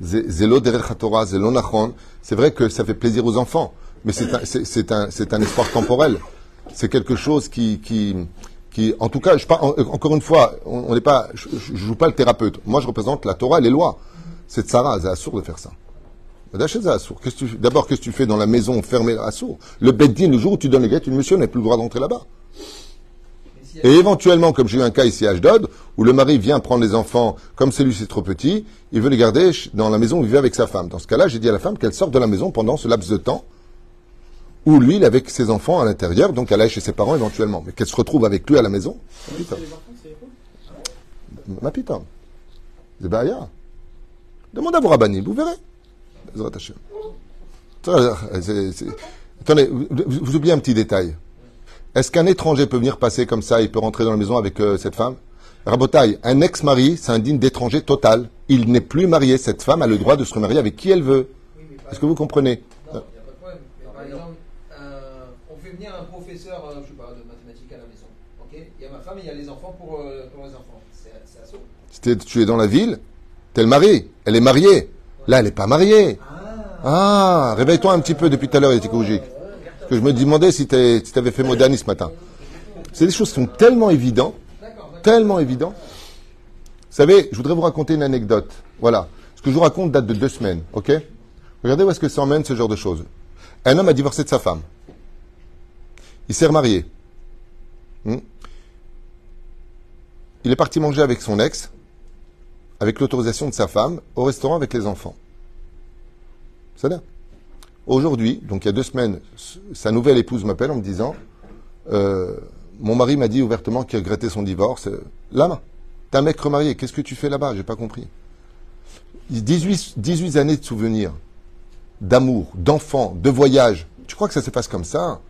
Zélo Torah, zélo nachon. C'est vrai que ça fait plaisir aux enfants, mais c'est un, c'est, un, un espoir temporel. C'est quelque chose qui, qui, qui, en tout cas, je parle, en- encore une fois, on n'est pas, je, je joue pas le thérapeute. Moi, je représente la Torah les lois. C'est tsara, c'est assourd de faire ça. D'abord, qu'est-ce que tu fais dans la maison fermée à sourd Le beddin, le jour où tu donnes les guettes, une monsieur n'a plus le droit d'entrer là-bas. Mais s'il y a- Et éventuellement, comme j'ai eu un cas ici à Ashdod, où le mari vient prendre les enfants, comme celui c'est trop petit, il veut les garder dans la maison où il vit avec sa femme. Dans ce cas-là, j'ai dit à la femme qu'elle sorte de la maison pendant ce laps de temps où lui, il est avec ses enfants à l'intérieur, donc elle aille chez ses parents éventuellement. Mais qu'elle se retrouve avec lui à la maison, putain. Les enfants, c'est quoi ma putain. C'est Bahia. Demande à vos rabbinim, vous verrez. Attendez, vous, vous- vous oubliez un petit détail. Est-ce qu'un étranger peut venir passer comme ça, il peut rentrer dans la maison avec euh, cette femme? Rabotaille, un ex-mari, c'est un digne d'étranger total. Il n'est plus marié. Cette femme a le droit de se remarier avec qui elle veut. Oui, Est-ce que vous comprenez? Non, il n'y a pas de problème. Mais par exemple, un- on fait venir un professeur, euh, je sais pas, de mathématiques à la maison. Il y a ma femme et il y a les enfants pour, euh, pour les enfants. C'est c'est assaut. C'était- Tu es dans la ville, t'es le mari. Elle est mariée. Là, elle n'est pas mariée. Ah, réveille-toi un petit peu depuis tout à l'heure, écologique. Parce que je me demandais si tu avais fait modernisme ce matin. C'est des choses qui sont tellement évidentes, tellement évidentes. Vous savez, je voudrais vous raconter une anecdote. Voilà. Ce que je vous raconte date de deux semaines, ok? Regardez où est-ce que ça emmène ce genre de choses. Un homme a divorcé de sa femme. Il s'est remarié. Hmm? Il est parti manger avec son ex, avec l'autorisation de sa femme, au restaurant avec les enfants. C'est là. Aujourd'hui, donc il y a deux semaines, sa nouvelle épouse m'appelle en me disant euh, Mon mari m'a dit ouvertement qu'il regrettait son divorce. Euh, Lama, t'es un mec remarié, qu'est-ce que tu fais là-bas? J'ai pas compris. 18, 18 années de souvenirs, d'amour, d'enfants, de voyage. Tu crois que ça se passe comme ça?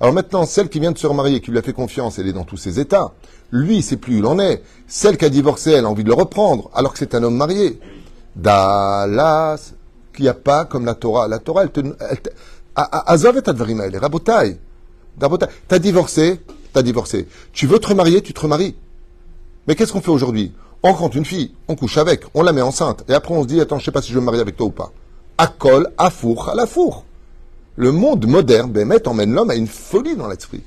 Alors maintenant, celle qui vient de se remarier, qui lui a fait confiance, elle est dans tous ses états. Lui, sait plus où il en est. Celle qui a divorcé, elle a envie de le reprendre, alors que c'est un homme marié. Dallas, qu'il n'y a pas comme la Torah. La Torah, elle te... Azov et Advarim, elle est. T'as divorcé, t'as divorcé. Tu veux te remarier, tu te remaries. Mais qu'est-ce qu'on fait aujourd'hui? On rencontre une fille, on couche avec, on la met enceinte, et après on se dit, attends, je sais pas si je veux me marier avec toi ou pas. À col, à four, à la four. Le monde moderne, Bémet, emmène l'homme à une folie dans l'esprit.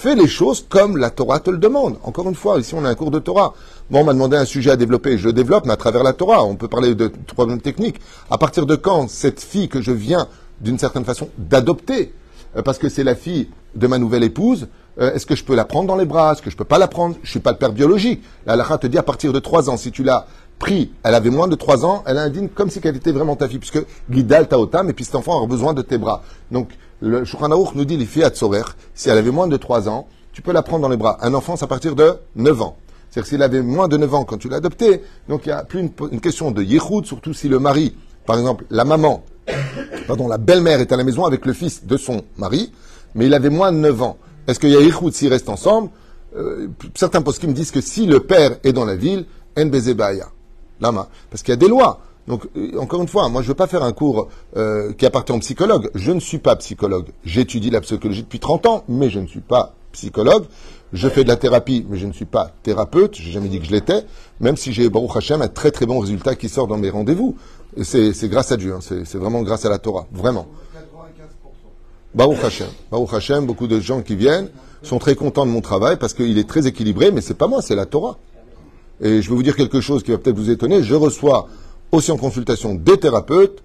Fais les choses comme la Torah te le demande. Encore une fois, ici on a un cours de Torah. Bon, on m'a demandé un sujet à développer, je le développe, mais à travers la Torah. On peut parler de problèmes techniques. À partir de quand cette fille que je viens, d'une certaine façon, d'adopter, euh, parce que c'est la fille de ma nouvelle épouse, euh, est-ce que je peux la prendre dans les bras? Est-ce que je peux pas la prendre? Je suis pas le père biologique. La halakha te dit à partir de 3 ans, si tu l'as pris, elle avait moins de 3 ans, elle indigne comme si elle était vraiment ta fille, puisque Guidal Taotam, et puis cet enfant aura besoin de tes bras. Donc, le Shulchan nous dit, les filles à si elle avait moins de 3 ans, tu peux la prendre dans les bras. Un enfant, c'est à partir de 9 ans. C'est-à-dire s'il avait moins de 9 ans quand tu l'as adopté, donc il n'y a plus une, question de yichud, surtout si le mari, par exemple, la maman, pardon, la belle-mère est à la maison avec le fils de son mari, mais il avait moins de 9 ans. Est-ce qu'il y a yichud s'ils restent ensemble? Euh, Certains postes me disent que si le père est dans la ville, en. Lama. Parce qu'il y a des lois. Donc, euh, encore une fois, moi, je ne veux pas faire un cours euh, qui appartient aux psychologues. Je ne suis pas psychologue. J'étudie la psychologie depuis 30 ans, mais je ne suis pas psychologue. Je fais de la thérapie, mais je ne suis pas thérapeute. J'ai jamais dit que je l'étais, même si j'ai, Baruch Hashem, un très très bon résultat qui sort dans mes rendez-vous. C'est grâce à Dieu, hein. c'est vraiment grâce à la Torah, vraiment. 95%. Baruch Hashem. Baruch Hashem, beaucoup de gens qui viennent sont très contents de mon travail parce qu'il est très équilibré, mais c'est pas moi, c'est la Torah. Et je vais vous dire quelque chose qui va peut-être vous étonner. Je reçois aussi en consultation des thérapeutes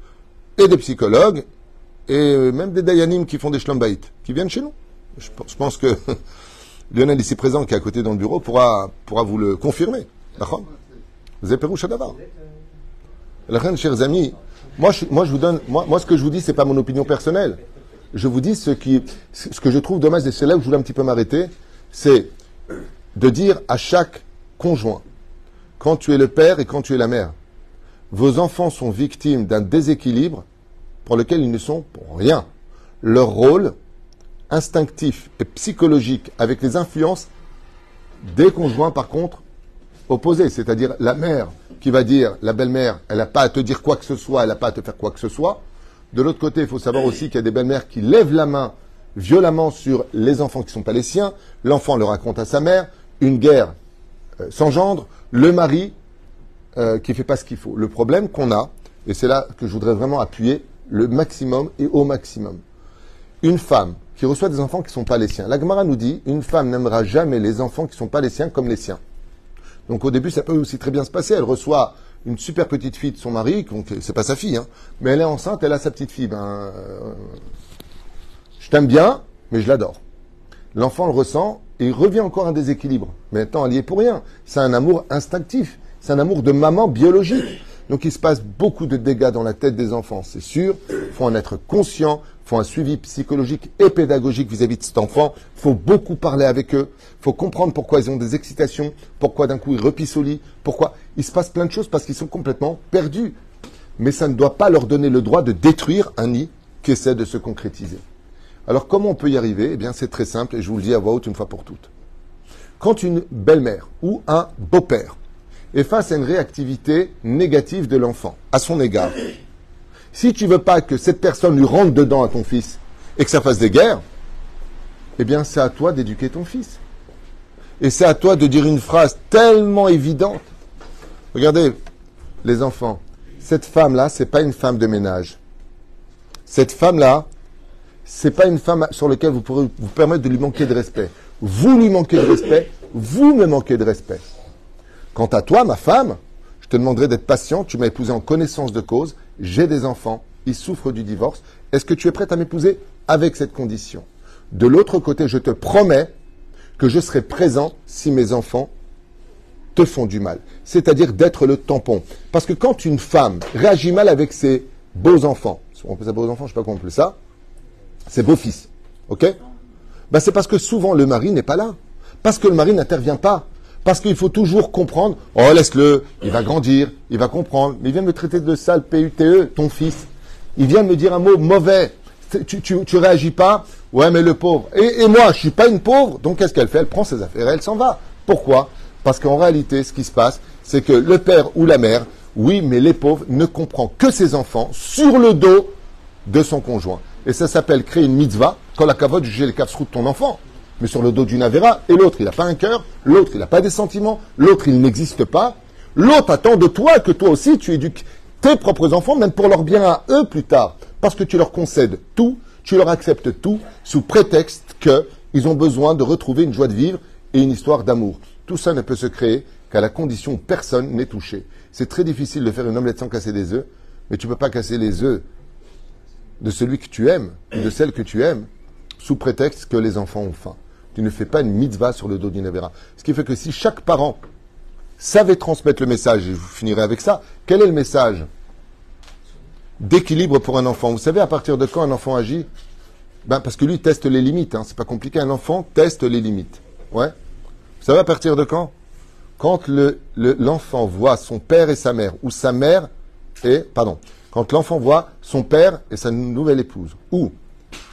et des psychologues et même des dayanim qui font des shlombaït, qui viennent chez nous. Je pense, que Lionel ici présent, qui est à côté dans le bureau, pourra, pourra vous le confirmer. D'accord? Chers amis, moi je, moi je vous donne, moi, moi ce que je vous dis, c'est pas mon opinion personnelle. Je vous dis ce qui, ce que je trouve dommage, et c'est là où je voulais un petit peu m'arrêter, c'est de dire à chaque conjoint, quand tu es le père et quand tu es la mère, vos enfants sont victimes d'un déséquilibre pour lequel ils ne sont pour rien. Leur rôle instinctif et psychologique avec les influences des conjoints, par contre, opposés. C'est-à-dire la mère qui va dire, la belle-mère, elle n'a pas à te dire quoi que ce soit, elle n'a pas à te faire quoi que ce soit. De l'autre côté, il faut savoir aussi qu'il y a des belles-mères qui lèvent la main violemment sur les enfants qui ne sont pas les siens. L'enfant le raconte à sa mère. Une guerre euh, s'engendre. Le mari euh, qui fait pas ce qu'il faut. Le problème qu'on a, et c'est là que je voudrais vraiment appuyer le maximum et au maximum. Une femme qui reçoit des enfants qui ne sont pas les siens. La Gemara nous dit, une femme n'aimera jamais les enfants qui ne sont pas les siens comme les siens. Donc au début, ça peut aussi très bien se passer. Elle reçoit une super petite fille de son mari, donc c'est pas sa fille, hein, mais elle est enceinte, elle a sa petite fille. Ben, euh, je t'aime bien, mais je l'adore. L'enfant le ressent et il revient encore un déséquilibre. Mais attends, elle y est pour rien. C'est un amour instinctif. C'est un amour de maman biologique. Donc il se passe beaucoup de dégâts dans la tête des enfants, c'est sûr. Il faut en être conscient. Il faut un suivi psychologique et pédagogique vis-à-vis de cet enfant. Il faut beaucoup parler avec eux. Il faut comprendre pourquoi ils ont des excitations, pourquoi d'un coup ils repissent au lit, pourquoi il se passe plein de choses parce qu'ils sont complètement perdus. Mais ça ne doit pas leur donner le droit de détruire un nid qui essaie de se concrétiser. Alors comment on peut y arriver? Eh bien c'est très simple et je vous le dis à voix haute une fois pour toutes. Quand une belle-mère ou un beau-père est face à une réactivité négative de l'enfant à son égard, si tu veux pas que cette personne lui rentre dedans à ton fils et que ça fasse des guerres, eh bien c'est à toi d'éduquer ton fils. Et c'est à toi de dire une phrase tellement évidente. Regardez, les enfants, cette femme-là, c'est pas une femme de ménage. Cette femme-là, c'est pas une femme sur laquelle vous pourrez vous permettre de lui manquer de respect. Vous lui manquez de respect, vous me manquez de respect. Quant à toi, ma femme, je te demanderai d'être patient. Tu m'as épousé en connaissance de cause. J'ai des enfants. Ils souffrent du divorce. Est-ce que tu es prête à m'épouser avec cette condition? De l'autre côté, je te promets que je serai présent si mes enfants te font du mal. C'est-à-dire d'être le tampon. Parce que quand une femme réagit mal avec ses beaux enfants, on appelle ça beaux enfants, je ne sais pas comment on appelle ça, ses beaux-fils, ok? Ben C'est parce que souvent le mari n'est pas là. Parce que le mari n'intervient pas. Parce qu'il faut toujours comprendre, oh laisse-le, il va grandir, il va comprendre. Mais il vient me traiter de sale PUTE, ton fils. Il vient me dire un mot mauvais. Tu, tu, réagis pas Ouais, mais le pauvre. Et, moi, je suis pas une pauvre. Donc qu'est-ce qu'elle fait? Elle prend ses affaires et elle s'en va. Pourquoi? Parce qu'en réalité, ce qui se passe, c'est que le père ou la mère, oui, mais les pauvres, ne comprend que ses enfants sur le dos de son conjoint. Et ça s'appelle créer une mitzvah, quand la cavote juger les de ton enfant mais sur le dos d'une Avera, et l'autre, il n'a pas un cœur, l'autre, il n'a pas des sentiments, l'autre, il n'existe pas. L'autre attend de toi que toi aussi, tu éduques tes propres enfants, même pour leur bien à eux plus tard, parce que tu leur concèdes tout, tu leur acceptes tout, sous prétexte qu'ils ont besoin de retrouver une joie de vivre et une histoire d'amour. Tout ça ne peut se créer qu'à la condition où personne n'est touché. C'est très difficile de faire une omelette sans casser des œufs, mais tu ne peux pas casser les œufs de celui que tu aimes, ou de celle que tu aimes, sous prétexte que les enfants ont faim tu ne fais pas une mitzvah sur le dos d'une Avera. Ce qui fait que si chaque parent savait transmettre le message, et je finirai avec ça, quel est le message d'équilibre pour un enfant? Vous savez à partir de quand un enfant agit? Ben, Parce que lui teste les limites, hein, c'est pas compliqué, un enfant teste les limites. Ouais. Vous savez à partir de quand? Quand l'enfant voit son père et sa mère, ou sa mère et, pardon, quand l'enfant voit son père et sa nouvelle épouse, ou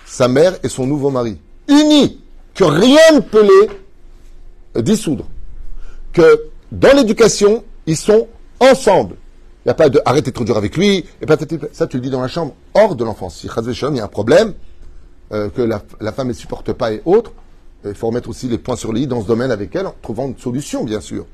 sa mère et son nouveau mari, unis que rien ne peut les dissoudre. Que dans l'éducation, ils sont ensemble. Il n'y a pas de arrêtez trop dur avec lui, et ça tu le dis dans la chambre, hors de l'enfance. Si il y a un problème, euh, que la, femme ne supporte pas et autres, il faut remettre aussi les points sur les i dans ce domaine avec elle, en trouvant une solution, bien sûr.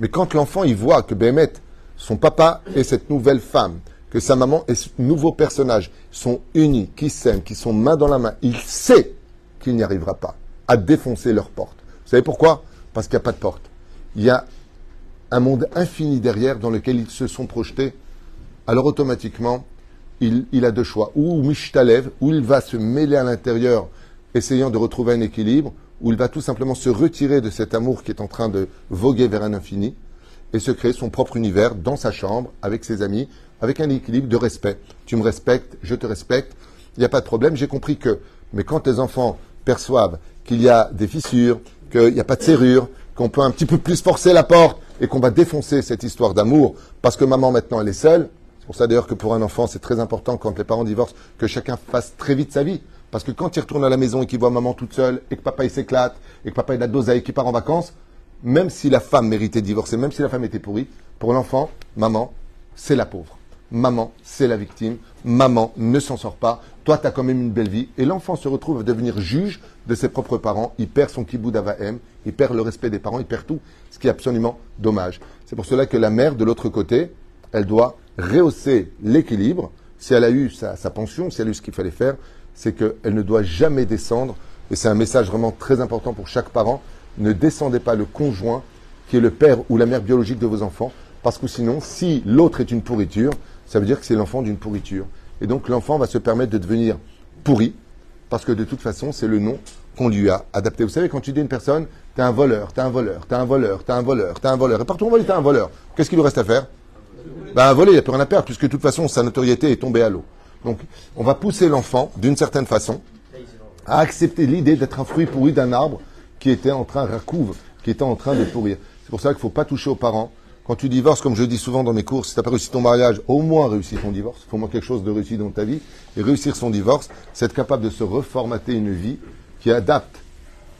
Mais quand l'enfant il voit que Bémet, son papa et cette nouvelle femme, que sa maman et ce nouveau personnage sont unis, qui s'aiment, qui sont main dans la main, il sait qu'il n'y arrivera pas à défoncer leur porte. Vous savez pourquoi? Parce qu'il n'y a pas de porte. Il y a un monde infini derrière dans lequel ils se sont projetés. Alors automatiquement, il, a deux choix. Ou Mishtalev, où il va se mêler à l'intérieur, essayant de retrouver un équilibre, ou il va tout simplement se retirer de cet amour qui est en train de voguer vers un infini, et se créer son propre univers dans sa chambre, avec ses amis, avec un équilibre de respect. Tu me respectes, je te respecte, il n'y a pas de problème. J'ai compris que, mais quand tes enfants perçoivent qu'il y a des fissures, qu'il n'y a pas de serrure, qu'on peut un petit peu plus forcer la porte et qu'on va défoncer cette histoire d'amour parce que maman maintenant elle est seule. C'est pour ça d'ailleurs que pour un enfant c'est très important quand les parents divorcent que chacun fasse très vite sa vie. Parce que quand il retourne à la maison et qu'il voit maman toute seule et que papa il s'éclate et que papa il a de et qu'il part en vacances, même si la femme méritait de divorcer, même si la femme était pourrie, pour l'enfant, maman, c'est la pauvre maman, c'est la victime, maman ne s'en sort pas, toi, tu as quand même une belle vie. Et l'enfant se retrouve à devenir juge de ses propres parents, il perd son kibbou d'avahem, il perd le respect des parents, il perd tout, ce qui est absolument dommage. C'est pour cela que la mère, de l'autre côté, elle doit rehausser l'équilibre. Si elle a eu sa, sa pension, si elle a eu ce qu'il fallait faire, c'est qu'elle ne doit jamais descendre, et c'est un message vraiment très important pour chaque parent, ne descendez pas le conjoint qui est le père ou la mère biologique de vos enfants, parce que sinon, si l'autre est une pourriture, ça veut dire que c'est l'enfant d'une pourriture. Et donc l'enfant va se permettre de devenir pourri, parce que de toute façon, c'est le nom qu'on lui a adapté. Vous savez, quand tu dis à une personne, t'es un voleur, t'es un voleur, t'es un voleur, t'es un voleur, t'es un voleur, et partout on va t'es un voleur, qu'est-ce qu'il lui reste à faire? Ben, voler, il n'y a plus rien à perdre, puisque de toute façon, sa notoriété est tombée à l'eau. Donc, on va pousser l'enfant, d'une certaine façon, à accepter l'idée d'être un fruit pourri d'un arbre qui était en train, racouve, qui était en train de pourrir. C'est pour ça qu'il ne faut pas toucher aux parents. Quand tu divorces, comme je dis souvent dans mes cours, si tu n'as pas réussi ton mariage, au moins réussi ton divorce. Il faut au moins quelque chose de réussi dans ta vie. Et réussir son divorce, c'est être capable de se reformater une vie qui adapte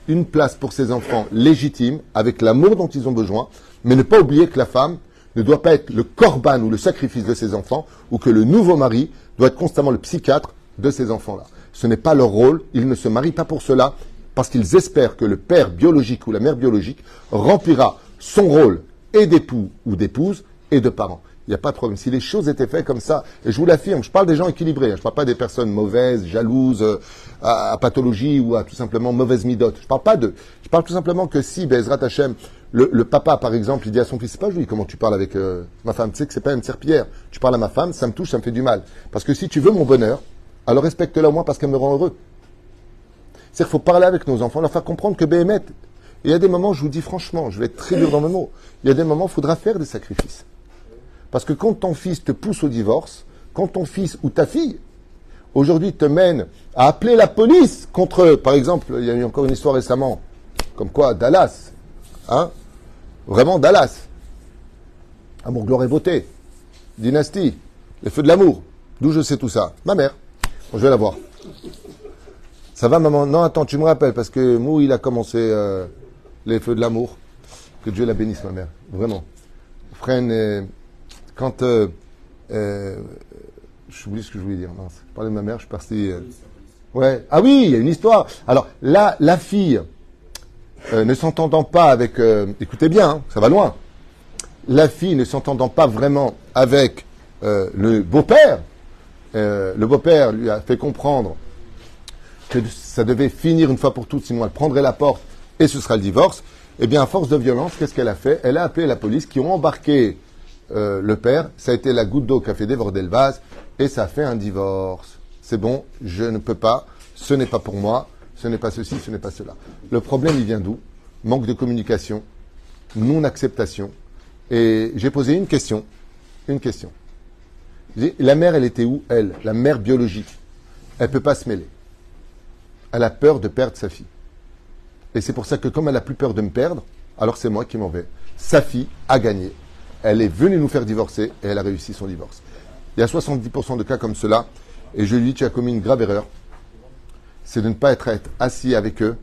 une place pour ses enfants légitime, avec l'amour dont ils ont besoin, mais ne pas oublier que la femme ne doit pas être le corban ou le sacrifice de ses enfants, ou que le nouveau mari doit être constamment le psychiatre de ces enfants-là. Ce n'est pas leur rôle, ils ne se marient pas pour cela, parce qu'ils espèrent que le père biologique ou la mère biologique remplira son rôle et d'époux ou d'épouse et de parents. Il n'y a pas de problème. Si les choses étaient faites comme ça, et je vous l'affirme, je parle des gens équilibrés, hein. je ne parle pas des personnes mauvaises, jalouses, euh, à, pathologie ou à tout simplement mauvaise midote. Je parle pas de. Je parle tout simplement que si Bezrat Hashem, le, le, papa par exemple, il dit à son fils, c'est pas joli comment tu parles avec euh, ma femme, tu sais que c'est pas une serpillière. Tu parles à ma femme, ça me touche, ça me fait du mal. Parce que si tu veux mon bonheur, alors respecte-la au moins parce qu'elle me rend heureux. C'est-à-dire qu'il faut parler avec nos enfants, leur faire comprendre que Béhémet, il y a des moments, je vous dis franchement, je vais être très dur dans mes mots, il y a des moments, il faudra faire des sacrifices. Parce que quand ton fils te pousse au divorce, quand ton fils ou ta fille, aujourd'hui, te mène à appeler la police contre, par exemple, il y a eu encore une histoire récemment, comme quoi Dallas, hein, vraiment Dallas, amour, gloire et beauté, dynastie, les feux de l'amour, d'où je sais tout ça, ma mère, je vais la voir. Ça va maman? Non, attends, tu me rappelles, parce que Mou, il a commencé euh, les feux de l'amour. Que Dieu la bénisse, ma mère, vraiment. Frère, quand. Euh, euh, J'oublie ce que je voulais dire. Je parlais de ma mère, je suis parti. Euh. Ah oui, il y a une histoire. Alors là, la fille, euh, ne s'entendant pas avec. écoutez bien, hein, ça va loin. La fille ne s'entendant pas vraiment avec le beau-père, le beau-père lui a fait comprendre que ça devait finir une fois pour toutes, sinon elle prendrait la porte et ce sera le divorce. Eh bien, à force de violence, qu'est-ce qu'elle a fait? Elle a appelé la police qui ont embarqué euh, le père, ça a été la goutte d'eau qui a fait déborder le vase, et ça a fait un divorce. C'est bon, je ne peux pas, ce n'est pas pour moi, ce n'est pas ceci, ce n'est pas cela. Le problème, il vient d'où? Manque de communication, non-acceptation. Et j'ai posé une question, une question. La mère, elle était où, elle? La mère biologique. Elle ne peut pas se mêler. Elle a peur de perdre sa fille. Et c'est pour ça que comme elle a plus peur de me perdre, alors c'est moi qui m'en vais. Sa fille a gagné elle est venue nous faire divorcer et elle a réussi son divorce. Il y a 70% de cas comme cela et je lui dis tu as commis une grave erreur. C'est de ne pas être assis avec eux,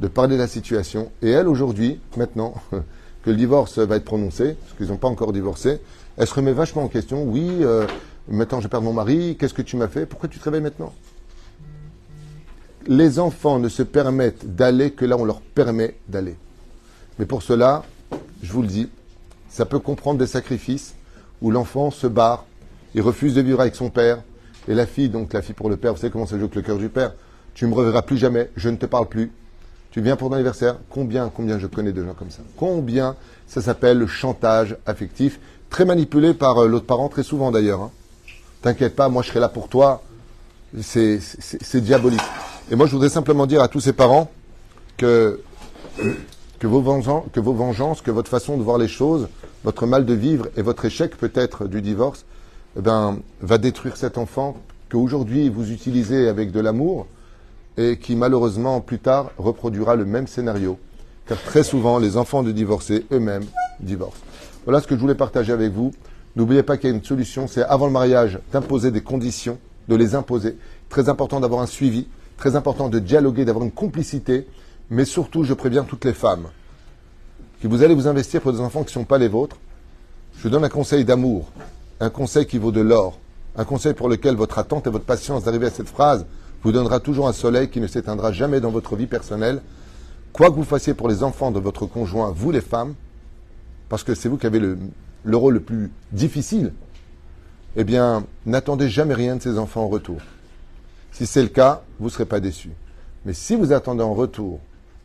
de parler de la situation. Et elle, aujourd'hui, maintenant que le divorce va être prononcé, parce qu'ils n'ont pas encore divorcé, elle se remet vachement en question. Oui, euh, maintenant je perds mon mari, qu'est-ce que tu m'as fait? Pourquoi tu te réveilles maintenant? Les enfants ne se permettent d'aller que là où on leur permet d'aller. Mais pour cela, je vous le dis, ça peut comprendre des sacrifices où l'enfant se barre, il refuse de vivre avec son père, et la fille, donc la fille pour le père, vous savez comment ça joue avec le cœur du père, tu me reverras plus jamais, je ne te parle plus, tu viens pour ton anniversaire, combien, combien je connais de gens comme ça Combien ça s'appelle le chantage affectif, très manipulé par euh, l'autre parent, très souvent d'ailleurs. Hein. T'inquiète pas, moi je serai là pour toi, c'est diabolique. Et moi je voudrais simplement dire à tous ces parents que que vos, vengeances, que votre façon de voir les choses, votre mal de vivre et votre échec peut-être du divorce, eh ben, va détruire cet enfant qu'aujourd'hui vous utilisez avec de l'amour et qui malheureusement plus tard reproduira le même scénario. Car très souvent, les enfants de divorcés eux-mêmes divorcent. Voilà ce que je voulais partager avec vous. N'oubliez pas qu'il y a une solution, c'est avant le mariage d'imposer des conditions, de les imposer. Très important d'avoir un suivi, très important de dialoguer, d'avoir une complicité mais surtout, je préviens toutes les femmes que vous allez vous investir pour des enfants qui ne sont pas les vôtres. Je donne un conseil d'amour, un conseil qui vaut de l'or, un conseil pour lequel votre attente et votre patience d'arriver à cette phrase vous donnera toujours un soleil qui ne s'éteindra jamais dans votre vie personnelle. Quoi que vous fassiez pour les enfants de votre conjoint, vous les femmes, parce que c'est vous qui avez le, le rôle le plus difficile, eh bien, n'attendez jamais rien de ces enfants en retour. Si c'est le cas, vous ne serez pas déçus. Mais si vous attendez en retour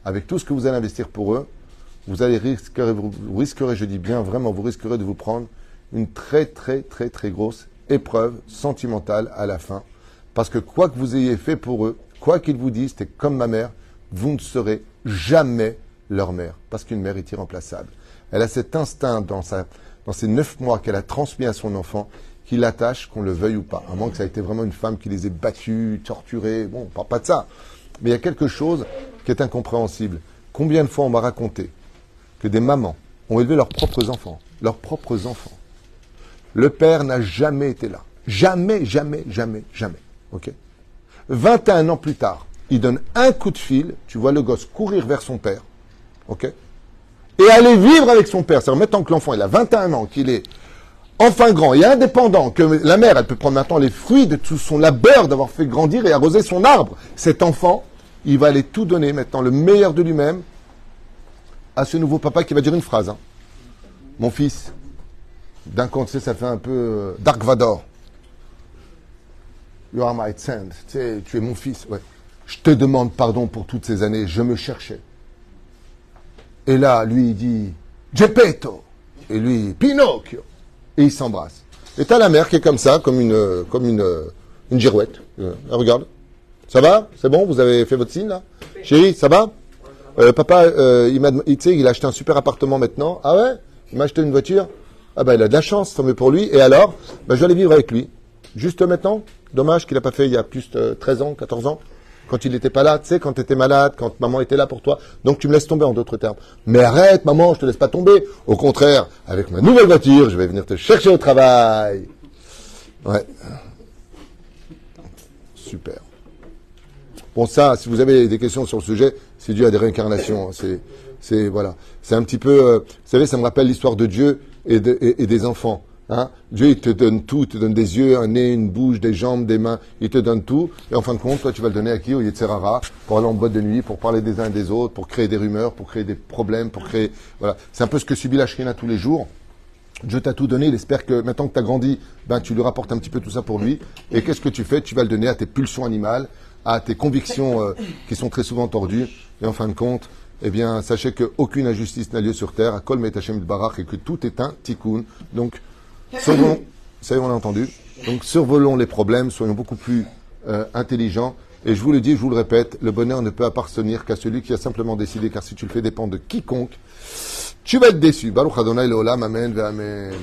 avec tout ce que vous allez investir pour eux, vous allez risquerez, je dis bien vraiment, vous risquerez de vous prendre une très très très très grosse épreuve sentimentale à la fin. Parce que quoi que vous ayez fait pour eux, quoi qu'ils vous disent, t'es comme ma mère, vous ne serez jamais leur mère. Parce qu'une mère est irremplaçable. Elle a cet instinct dans, sa, dans ces neuf mois qu'elle a transmis à son enfant qui l'attache, qu'on le veuille ou pas. À moins que ça ait été vraiment une femme qui les ait battus, torturés. Bon, on parle pas de ça. Mais il y a quelque chose qui est incompréhensible. Combien de fois on m'a raconté que des mamans ont élevé leurs propres enfants, leurs propres enfants. Le père n'a jamais été là. Jamais, jamais, jamais, jamais. OK? 21 ans plus tard, il donne un coup de fil, tu vois le gosse courir vers son père. OK? Et aller vivre avec son père. C'est-à-dire maintenant que l'enfant il a 21 ans, qu'il est enfin grand et indépendant, que la mère, elle peut prendre maintenant les fruits de tout son labeur d'avoir fait grandir et arroser son arbre. Cet enfant, il va aller tout donner maintenant, le meilleur de lui-même, à ce nouveau papa qui va dire une phrase. hein. Mon fils, d'un côté, ça fait un peu euh, Dark Vador. You are my. Tu, es mon fils. Je te demande pardon pour toutes ces années. Je me cherchais. Et là, lui, il dit Geppetto. Et lui, Pinocchio. Et ils s'embrassent. Et t'as la mère qui est comme ça, comme une, girouette. Euh, regarde. Ça va? C'est bon? Vous avez fait votre signe là? Chérie, ça va? Euh, Papa, euh, il m'a, il, il a acheté un super appartement maintenant. Ah ouais? Il m'a acheté une voiture. Ah bah il a de la chance, tant mieux pour lui. Et alors? Bah, Je vais aller vivre avec lui. Juste maintenant? Dommage qu'il n'a pas fait il y a plus de 13 ans, 14 ans quand il n'était pas là, tu sais, quand tu étais malade, quand maman était là pour toi. Donc tu me laisses tomber en d'autres termes. Mais arrête, maman, je te laisse pas tomber. Au contraire, avec ma nouvelle voiture, je vais venir te chercher au travail. Ouais. Super. Bon, ça, si vous avez des questions sur le sujet, c'est dû à des réincarnations. hein. C'est, voilà. C'est un petit peu, euh, vous savez, ça me rappelle l'histoire de Dieu et des enfants. Hein? Dieu, il te donne tout. Il te donne des yeux, un nez, une bouche, des jambes, des mains. Il te donne tout. Et en fin de compte, toi, tu vas le donner à qui? Au Yetzerara, pour aller en boîte de nuit, pour parler des uns et des autres, pour créer des rumeurs, pour créer des problèmes, pour créer, voilà. C'est un peu ce que subit la tous les jours. Dieu t'a tout donné, il espère que maintenant que tu as grandi, ben, tu lui rapportes un petit peu tout ça pour lui. Et qu'est-ce que tu fais? Tu vas le donner à tes pulsions animales, à tes convictions euh, qui sont très souvent tordues. Et en fin de compte, eh bien, sachez qu'aucune injustice n'a lieu sur terre, à Kol Met Hashem Barach, et que tout est un tikkun. Donc, survolons, ça y est, on a entendu. Donc, survolons les problèmes, soyons beaucoup plus euh, intelligents. Et je vous le dis, je vous le répète, le bonheur ne peut appartenir qu'à celui qui a simplement décidé, car si tu le fais dépendre de quiconque, tu vas être déçu. Baruch Adonai Leolam, Amen, Amen.